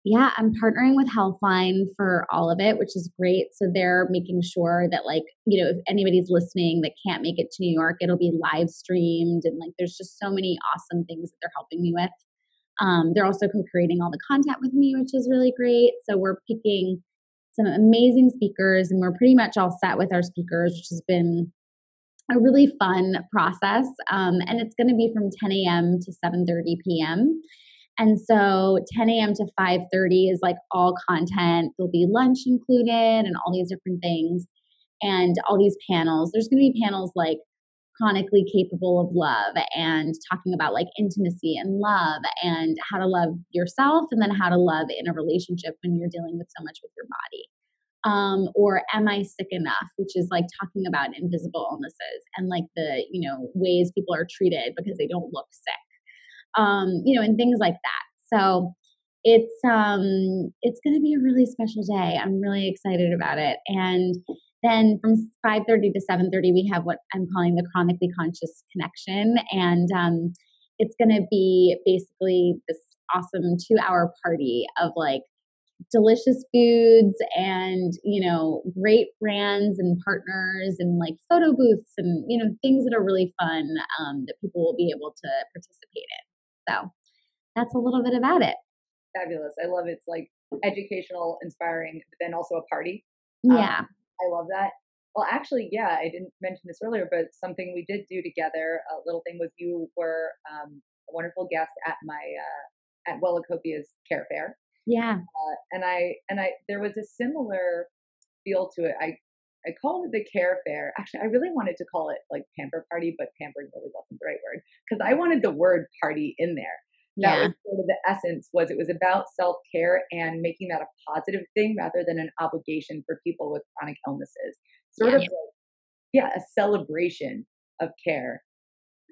yeah, I'm partnering with Healthline for all of it, which is great. So they're making sure that, like, you know, if anybody's listening that can't make it to New York, it'll be live streamed. And like, there's just so many awesome things that they're helping me with. Um, they're also creating all the content with me, which is really great. So we're picking some amazing speakers, and we're pretty much all set with our speakers, which has been a really fun process. Um, and it's going to be from 10 a.m. to 7:30 p.m. And so 10 a.m. to 5:30 is like all content. There'll be lunch included and all these different things, and all these panels. There's going to be panels like chronically capable of love and talking about like intimacy and love and how to love yourself and then how to love in a relationship when you're dealing with so much with your body. Um, or am I sick enough, which is like talking about invisible illnesses and like the, you know, ways people are treated because they don't look sick. Um, you know, and things like that. So it's um it's gonna be a really special day. I'm really excited about it. And then from 5.30 to 7.30 we have what i'm calling the chronically conscious connection and um, it's going to be basically this awesome two hour party of like delicious foods and you know great brands and partners and like photo booths and you know things that are really fun um, that people will be able to participate in so that's a little bit about it fabulous i love it. it's like educational inspiring but then also a party yeah um, I love that. Well, actually, yeah, I didn't mention this earlier, but something we did do together, a little thing was you were um, a wonderful guest at my uh, at Wellacopia's Care Fair. Yeah. Uh, and I and I there was a similar feel to it. I I called it the Care Fair. Actually, I really wanted to call it like Pamper Party, but pampering really wasn't the right word because I wanted the word party in there that yeah. was sort of the essence was it was about self-care and making that a positive thing rather than an obligation for people with chronic illnesses sort yeah. of like, yeah a celebration of care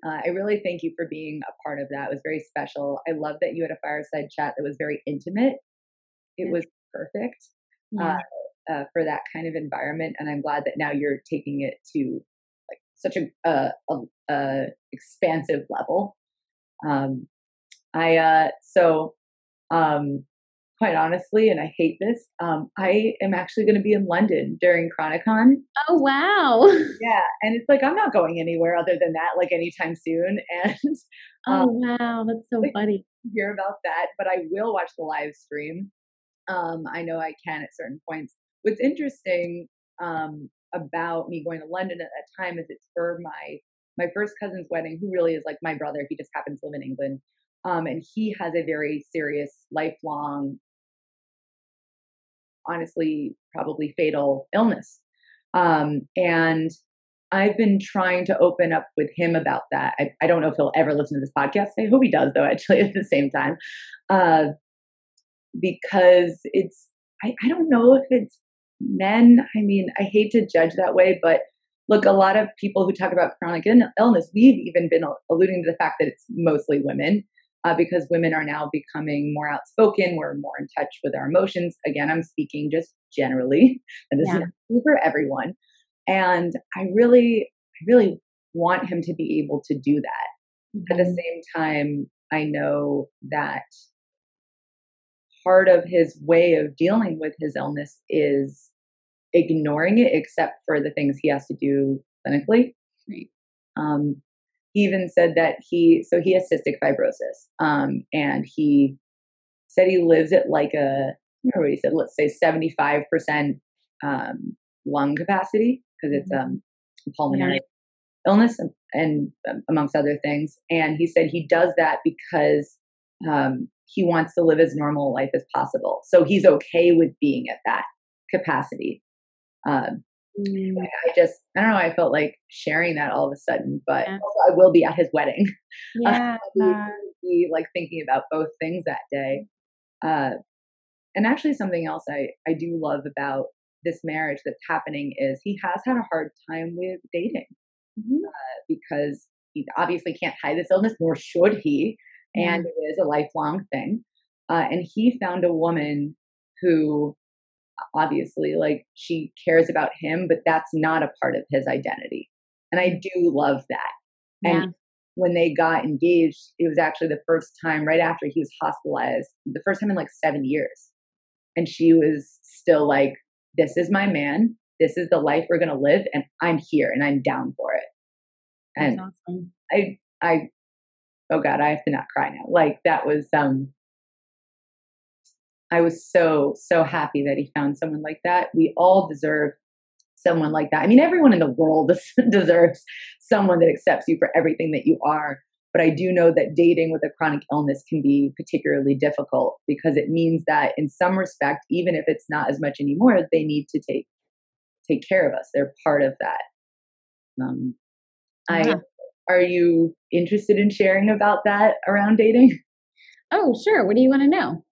uh, i really thank you for being a part of that it was very special i love that you had a fireside chat that was very intimate it yeah. was perfect uh, uh, for that kind of environment and i'm glad that now you're taking it to like such a, a, a, a expansive level um, I uh, so um, quite honestly, and I hate this, um, I am actually going to be in London during Chronicon. Oh wow! *laughs* Yeah, and it's like I'm not going anywhere other than that, like anytime soon. *laughs* And um, oh wow, that's so funny. Hear about that, but I will watch the live stream. Um, I know I can at certain points. What's interesting um, about me going to London at that time is it's for my my first cousin's wedding, who really is like my brother. He just happens to live in England. Um, and he has a very serious, lifelong, honestly, probably fatal illness. Um, and I've been trying to open up with him about that. I, I, don't know if he'll ever listen to this podcast. I hope he does, though, *laughs* actually, at the same time. Uh, because it's, I, I don't know if it's men. I mean, I hate to judge that way, but look, a lot of people who talk about chronic illness, we've even been alluding to the fact that it's mostly women uh, because women are now becoming more outspoken. We're more in touch with our emotions. Again, I'm speaking just generally, and this yeah. is for everyone. And I really, I really want him to be able to do that. Mm-hmm. At the mm-hmm. same time, I know that part of his way of dealing with his illness is ignoring it, except for the things he has to do clinically. Right. Um, he even said that he so he has cystic fibrosis um, and he said he lives at like a I what he said let's say 75% um, lung capacity because it's mm-hmm. um, pulmonary yeah. illness and, and um, amongst other things and he said he does that because um, he wants to live as normal a life as possible so he's okay with being at that capacity um, Mm. I just, I don't know, I felt like sharing that all of a sudden, but yeah. I will be at his wedding. *laughs* Yeah. uh, be like thinking about both things that day. Uh, and actually something else I I do love about this marriage that's happening is he has had a hard time with dating mm-hmm. uh, because he obviously can't hide this illness, nor should he, and it is a lifelong thing. Uh, and he found a woman who obviously like she cares about him but that's not a part of his identity and i do love that yeah. and when they got engaged it was actually the first time right after he was hospitalized the first time in like seven years and she was still like this is my man this is the life we're going to live and i'm here and i'm down for it and awesome. i i oh god i have to not cry now like that was um I was so, so happy that he found someone like that. We all deserve someone like that. I mean, everyone in the world *laughs* deserves someone that accepts you for everything that you are. But I do know that dating with a chronic illness can be particularly difficult because it means that in some respect, even if it's not as much anymore, they need to take take care of us. They're part of that. Um, I are you interested in sharing about that around dating? Oh, sure. What do you want to know?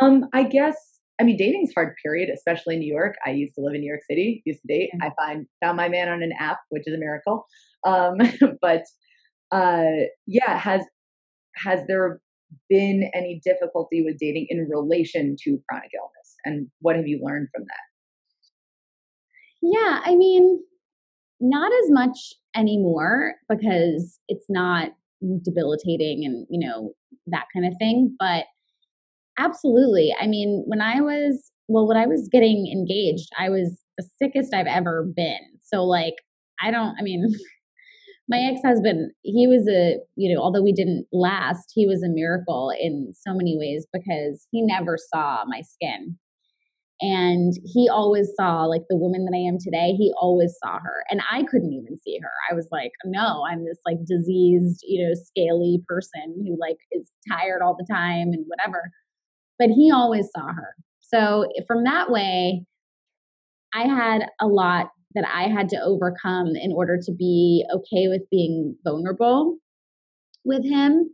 Um, I guess I mean dating's hard period, especially in New York. I used to live in New York City, used to date. I find found my man on an app, which is a miracle. Um, *laughs* but uh yeah, has has there been any difficulty with dating in relation to chronic illness? And what have you learned from that? Yeah, I mean, not as much anymore because it's not debilitating and, you know, that kind of thing. But Absolutely. I mean, when I was, well, when I was getting engaged, I was the sickest I've ever been. So, like, I don't, I mean, *laughs* my ex husband, he was a, you know, although we didn't last, he was a miracle in so many ways because he never saw my skin. And he always saw, like, the woman that I am today, he always saw her. And I couldn't even see her. I was like, no, I'm this, like, diseased, you know, scaly person who, like, is tired all the time and whatever but he always saw her. So eh, from that way, I had a lot that I had to overcome in order to be okay with being vulnerable with him.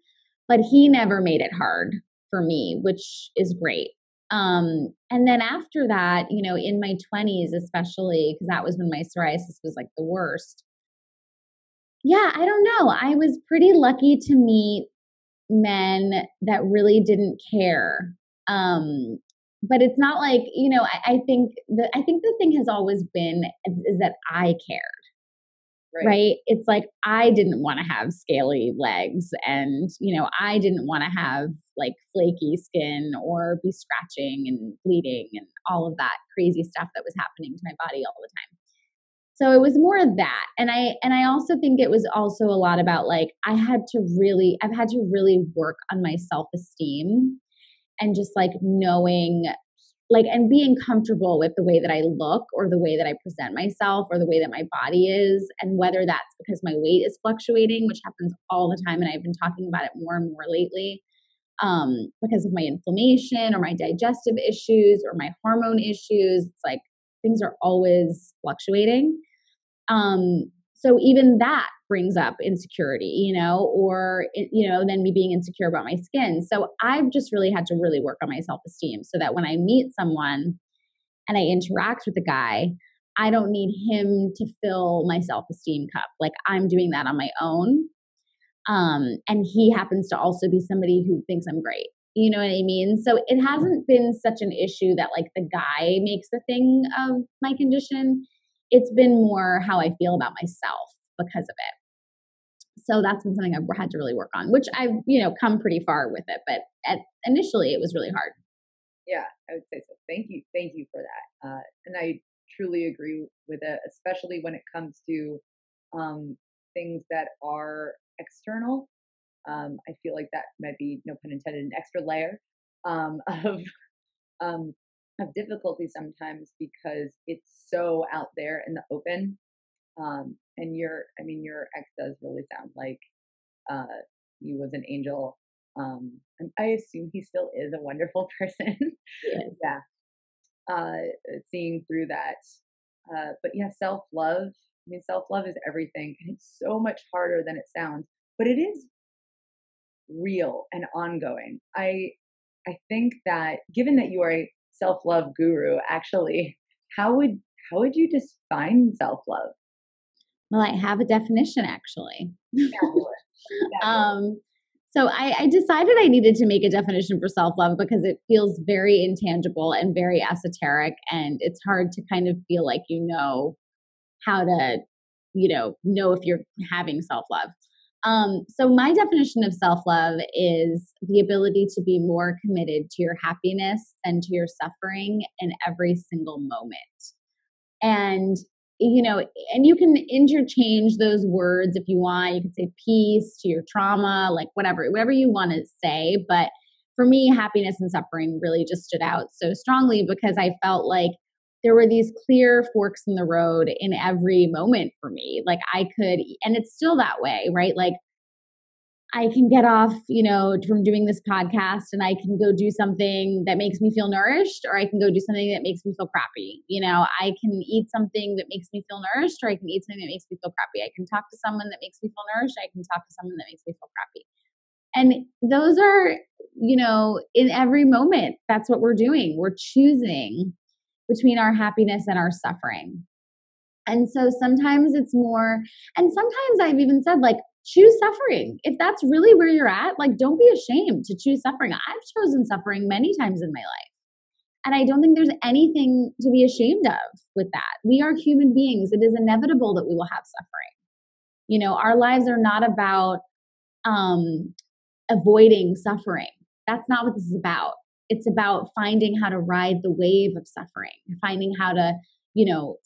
But he never made it hard for me, which is great. Um, and then after that, you know, in my 20s, especially, because that was when my psoriasis was like the worst. Yeah, I don't know. I was pretty lucky to meet men that really didn't care um, but it's not like you know. I, I think the I think the thing has always been is, is that I cared. Right. right. It's like I didn't want to have scaly legs and, you know, I didn't want to have like flaky skin or be scratching and bleeding and all of that crazy stuff that was happening to my body all the time. So it was more of that. And I and I also think it was also a lot about like I had to really I've had to really work on my self-esteem and just like knowing like and being comfortable with the way that I look or the way that I present myself or the way that my body is and whether that's because my weight is fluctuating which happens all the time and I've been talking about it more and more lately um, because of my inflammation or my digestive issues or my hormone issues it's like things are always fluctuating. Um, so even that brings up insecurity you know or you know then me being insecure about my skin. So i've just really had to really work on my self-esteem so that when i meet someone and i interact with a guy i don't need him to fill my self-esteem cup. Like i'm doing that on my own um, and he happens to also be somebody who thinks i'm great. You know what i mean? So it hasn't been such an issue that like the guy makes the thing of my condition it's been more how I feel about myself because of it. So that's been something I've had to really work on, which I've, you know, come pretty far with it. But at, initially it was really hard. Yeah, I would say so. Thank you. Thank you for that. Uh, and I truly agree with it, especially when it comes to um, things that are external. Um, I feel like that might be, no pun intended, an extra layer um, *laughs* of um, have difficulty sometimes because it's so out there in the open. Um, and your, I mean, your ex does really sound like uh, he was an angel. Um, and I assume he still is a wonderful *laughs* person. yeah. Uh, seeing through that. Uh, but yeah, self love. I mean, self love is everything. And it's so much harder than it sounds, but it is real and ongoing. I I think that given that you are a self love guru, actually, how would how would you define self love? Well, I have a definition actually. *laughs* um, so I, I, decided I needed to make a definition for self love because it feels very intangible and very esoteric, and it's hard to kind of feel like you know how to, you know, know if you're having self love. Um, so my definition of self love is the ability to be more committed to your happiness and to your suffering in every single moment. And you know, and you can interchange those words if you want. You can say peace to your trauma, like whatever, whatever you want to say. But for me, happiness and suffering really just stood out so strongly because I felt like there were these clear forks in the road in every moment for me. Like I could, and it's still that way, right? Like I can get off, you know, from doing this podcast and I can go do something that makes me feel nourished or I can go do something that makes me feel crappy. You know, I can eat something that makes me feel nourished or I can eat something that makes me feel crappy. I can talk to someone that makes me feel nourished. I can talk to someone that makes me feel crappy. And those are, you know, in every moment, that's what we're doing. We're choosing between our happiness and our suffering. And so sometimes it's more, and sometimes I've even said, like, choose suffering. If that's really where you're at, like don't be ashamed to choose suffering. I've chosen suffering many times in my life. And I don't think there's anything to be ashamed of with that. We are human beings. It is inevitable that we will have suffering. You know, our lives are not about um, avoiding suffering. That's not what this is about. It's about finding how to ride the wave of suffering, finding how to, you know,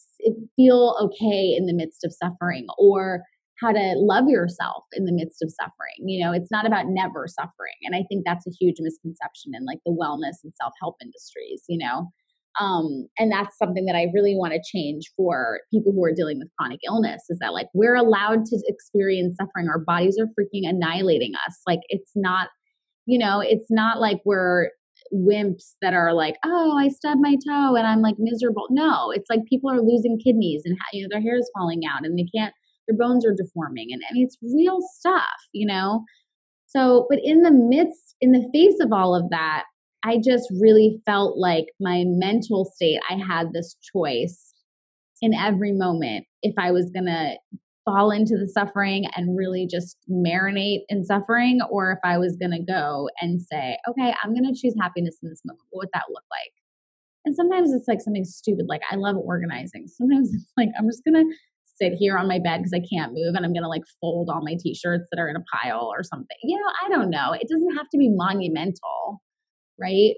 feel okay in the midst of suffering or how to love yourself in the midst of suffering. You know, it's not about never suffering. And I think that's a huge misconception in like the wellness and self help industries, you know. Um, and that's something that I really want to change for people who are dealing with chronic illness is that like we're allowed to experience suffering. Our bodies are freaking annihilating us. Like it's not, you know, it's not like we're wimps that are like, oh, I stubbed my toe and I'm like miserable. No, it's like people are losing kidneys and you know their hair is falling out and they can't their bones are deforming. And I mean, it's real stuff, you know? So, but in the midst, in the face of all of that, I just really felt like my mental state, I had this choice in every moment if I was to fall into the suffering and really just marinate in suffering, or if I was going to go and say, okay, I'm going to choose happiness in this moment. What would that look like? And sometimes it's like something stupid, like I love organizing. Sometimes *laughs* it's like I'm just going to sit here on my bed because I can't move and I'm going to like fold all my t-shirts that are in a pile or something. You know, I don't know. It doesn't have to be monumental, right?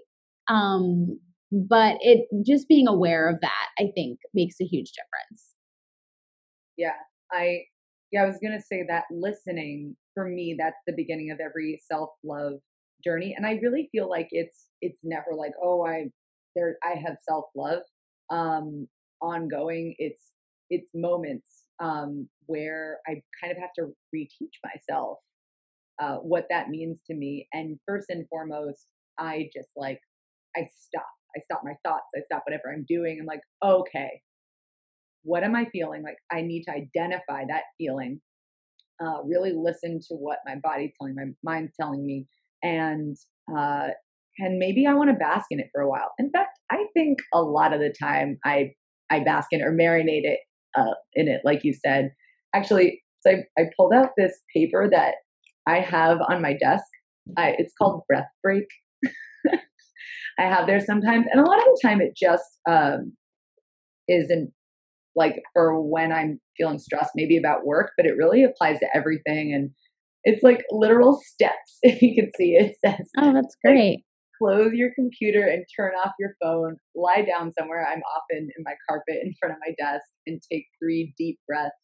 Um but it just being aware of that I think makes a huge difference. Yeah. I yeah, I was to say that listening for me that's the beginning of every self-love journey and I really feel like it's it's never like, oh, I there I have self-love um ongoing. It's it's moments um, where I kind of have to reteach myself uh, what that means to me. And first and foremost, I just like, I stop. I stop my thoughts. I stop whatever I'm doing. I'm like, okay, what am I feeling? Like, I need to identify that feeling, uh, really listen to what my body's telling, my mind's telling me, and uh, and maybe I want to bask in it for a while. In fact, I think a lot of the time I I bask in or marinate it uh, in it, like you said. Actually, so I, I pulled out this paper that I have on my desk. I, it's called Breath Break. *laughs* I have there sometimes, and a lot of the time it just um, isn't like for when I'm feeling stressed, maybe about work, but it really applies to everything. And it's like literal steps. *laughs* If you can see it, says, "Oh, that's great." close your computer and turn off your phone, lie down somewhere. I'm often in my carpet in front of my desk and take three deep breaths.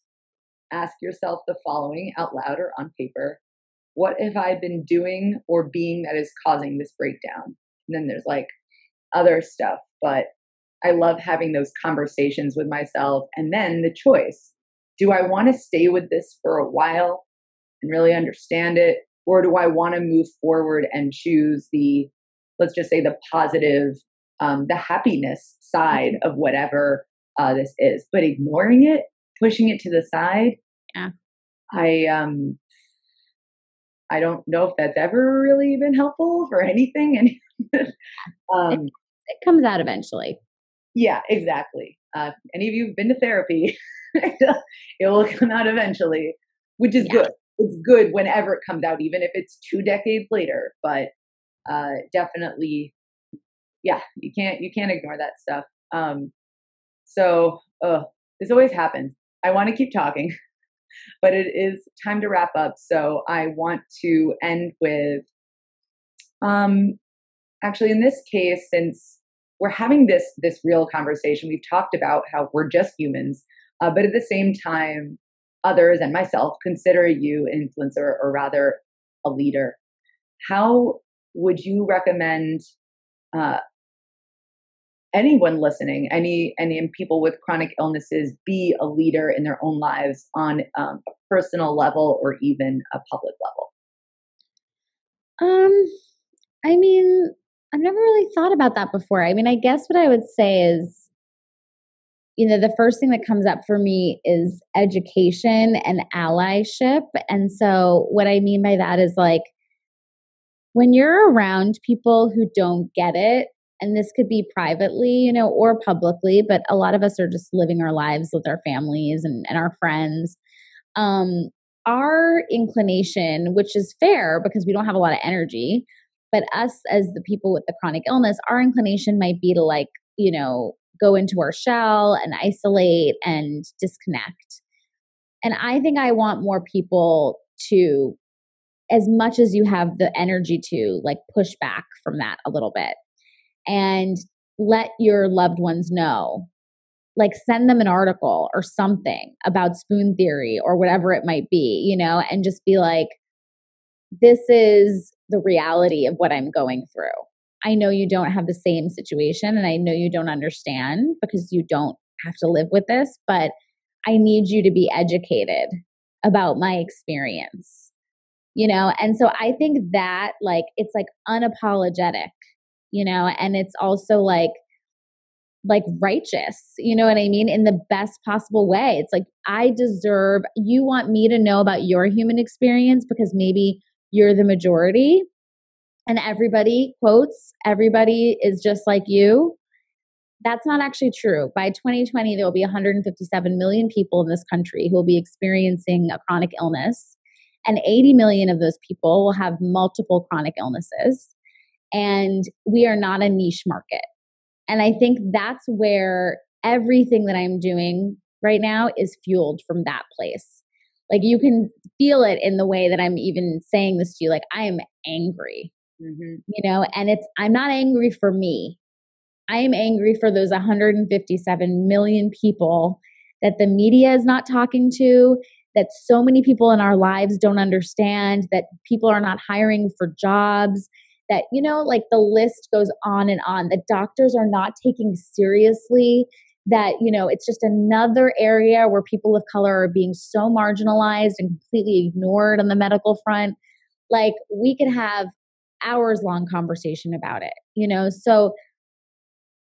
Ask yourself the following out loud or on paper What have I been doing or being that is causing this breakdown? And then there's like other stuff, but I love having those conversations with myself. And then the choice do I want to stay with this for a while and really understand it? Or do I want to move forward and choose the let's just say the positive, um, the happiness side of whatever uh, this is. But ignoring it, pushing it to the side, yeah, I um, I don't know if that's ever really been helpful for anything. And *laughs* um, it, it, comes out eventually. Yeah, exactly. Uh, any of you have been to therapy, *laughs* it will come out eventually, which is yeah. good. It's good whenever it comes out, even if it's two decades later. But uh, definitely, yeah, you can't you can't ignore that stuff. Um, so, uh, this always happens. I want to keep talking, *laughs* but it is time to wrap up. So I want to end with, um, actually, in this case, since we're having this this real conversation, we've talked about how we're just humans, uh, but at the same time, others and myself consider you an influencer or rather a leader. How would you recommend uh, anyone listening, any any people with chronic illnesses, be a leader in their own lives on um, a personal level or even a public level? Um, I mean, I've never really thought about that before. I mean, I guess what I would say is, you know, the first thing that comes up for me is education and allyship. And so, what I mean by that is like, when you're around people who don't get it and this could be privately, you know, or publicly, but a lot of us are just living our lives with our families and, and our friends. Um, our inclination, which is fair because we don't have a lot of energy, but us as the people with the chronic illness, our inclination might be to like, you know, go into our shell and isolate and disconnect. And I think I want more people to, as much as you have the energy to, like push back from that a little bit and let your loved ones know like send them an article or something about spoon theory or whatever it might be you know and just be like this is the reality of what i'm going through. I know you don't have the same situation and i know you don't understand because you don't have to live with this but i need you to be educated about my experience you know? And so i think that like it's like unapologetic you know, and it's also like like righteous, you know what I mean, in the best possible way. It's like I deserve you want me to know about your human experience because maybe you're the majority and everybody quotes everybody is just like you. That's not actually true. By 2020 there will be 157 million people in this country who will be experiencing a chronic illness and 80 million of those people will have multiple chronic illnesses and we are not a niche market. And I think that's where everything that I'm doing right now is fueled from that place. Like you can feel it in the way that I'm even saying this to you. Like I am angry, mm-hmm. you know, and it's, I'm not angry for me. I am angry for those 157 million people that the media is not talking to, that so many people in our lives don't understand, that people are not hiring for jobs, that, you know, like the list goes on and on. The doctors are not taking seriously that, you know, it's just another area where people of color are being so marginalized and completely ignored on the medical front. Like we could have hours long conversation about it, you know? So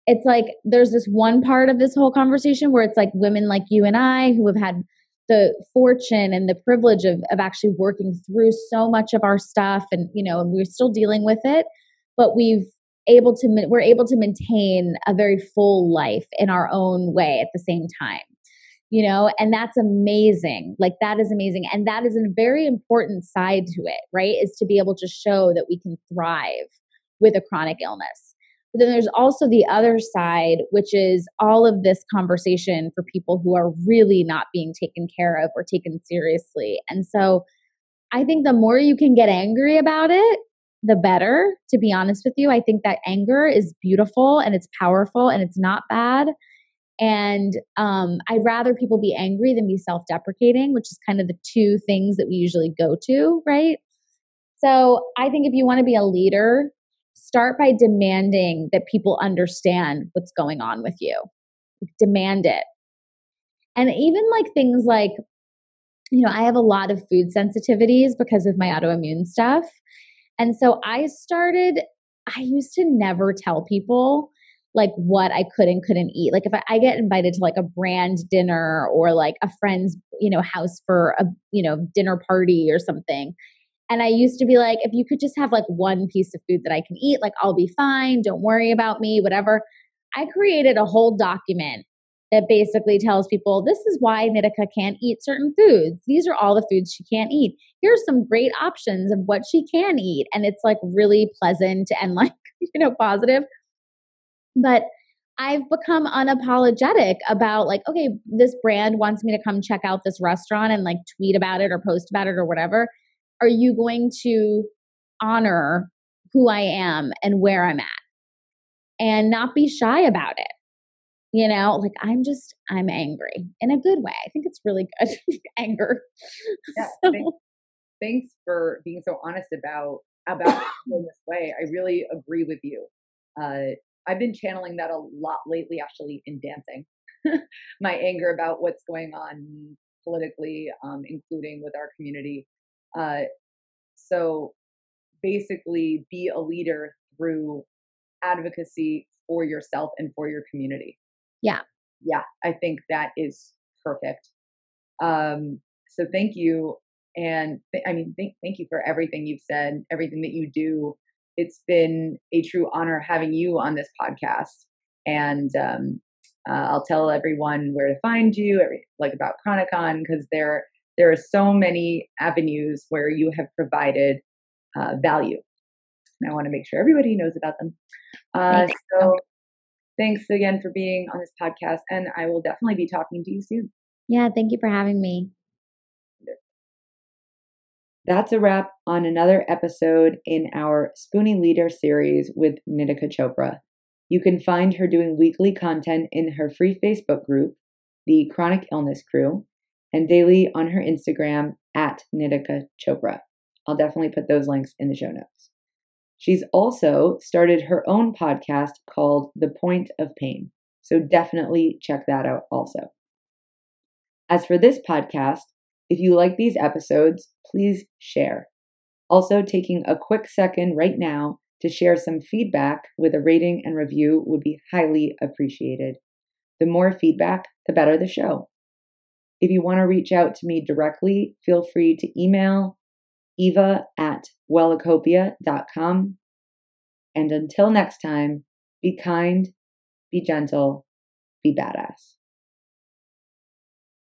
it's like there's this one part of this whole conversation where it's like women like you and I who have had the fortune and the privilege of, of actually working through so much of our stuff and you know and we're still dealing with it but we've able to we're able to maintain a very full life in our own way at the same time you know? And that's amazing. Like that is amazing. And that is a very important side to it right? Is to be able to show that we can thrive with a chronic illness. But then there's also the other side, which is all of this conversation for people who are really not being taken care of or taken seriously. And so I think the more you can get angry about it, the better, to be honest with you. I think that anger is beautiful and it's powerful and it's not bad. And um, I'd rather people be angry than be self deprecating, which is kind of the two things that we usually go to, right? So I think if you want to be a leader, start by demanding that people understand what's going on with you. Demand it. And even like things like, you know, I have a lot of food sensitivities because of my autoimmune stuff. And so I started, I used to never tell people like what I could and couldn't eat. Like if I, I, get invited to like a brand dinner or like a friend's, you know, house for a, you know, dinner party or something, And I used to be like, if you could just have like one piece of food that I can eat, like I'll be fine. Don't worry about me, whatever. I created a whole document that basically tells people this is why Nitika can't eat certain foods. These are all the foods she can't eat. Here's some great options of what she can eat. And it's like really pleasant and *laughs* like, you know, positive. But I've become unapologetic about like, okay, this brand wants me to come check out this restaurant and like tweet about it or post about it or whatever. Are you going to honor who I am and where I'm at and not be shy about it? You know, like I'm just, I'm angry in a good way. I think it's really good *laughs* anger. Yeah, *laughs* so. thanks, thanks for being so honest about about *coughs* in this way. I really agree with you. Uh, I've been channeling that a lot lately, actually, in dancing. *laughs* My anger about what's going on politically, um, including with our community. Uh, so basically, be a leader through advocacy for yourself and for your community. Yeah. Yeah, I think that is perfect. Um, so thank you. And th- I mean, th- thank you for everything you've said, everything that you do it's been a true honor having you on this podcast. And um, uh, I'll tell everyone where to find you, every, like about Chronicon, because there there are so many avenues where you have provided uh, value. And I want to make sure everybody knows about them. Uh, so thanks again for being on this podcast, and I will definitely be talking to you soon. Yeah, thank you for having me. That's a wrap on another episode in our Spoonie Leader series with Nitika Chopra. You can find her doing weekly content in her free Facebook group, the Chronic Illness Crew, and daily on her Instagram at Nitika Chopra. I'll definitely put those links in the show notes. She's also started her own podcast called The Point of Pain, so definitely check that out also. As for this podcast, if you like these episodes, please share. Also, taking a quick second right now to share some feedback with a rating and review would be highly appreciated. The more feedback, the better the show. If you want to reach out to me directly, feel free to email eva at wellacopia.com. And until next time, be kind, be gentle, be badass.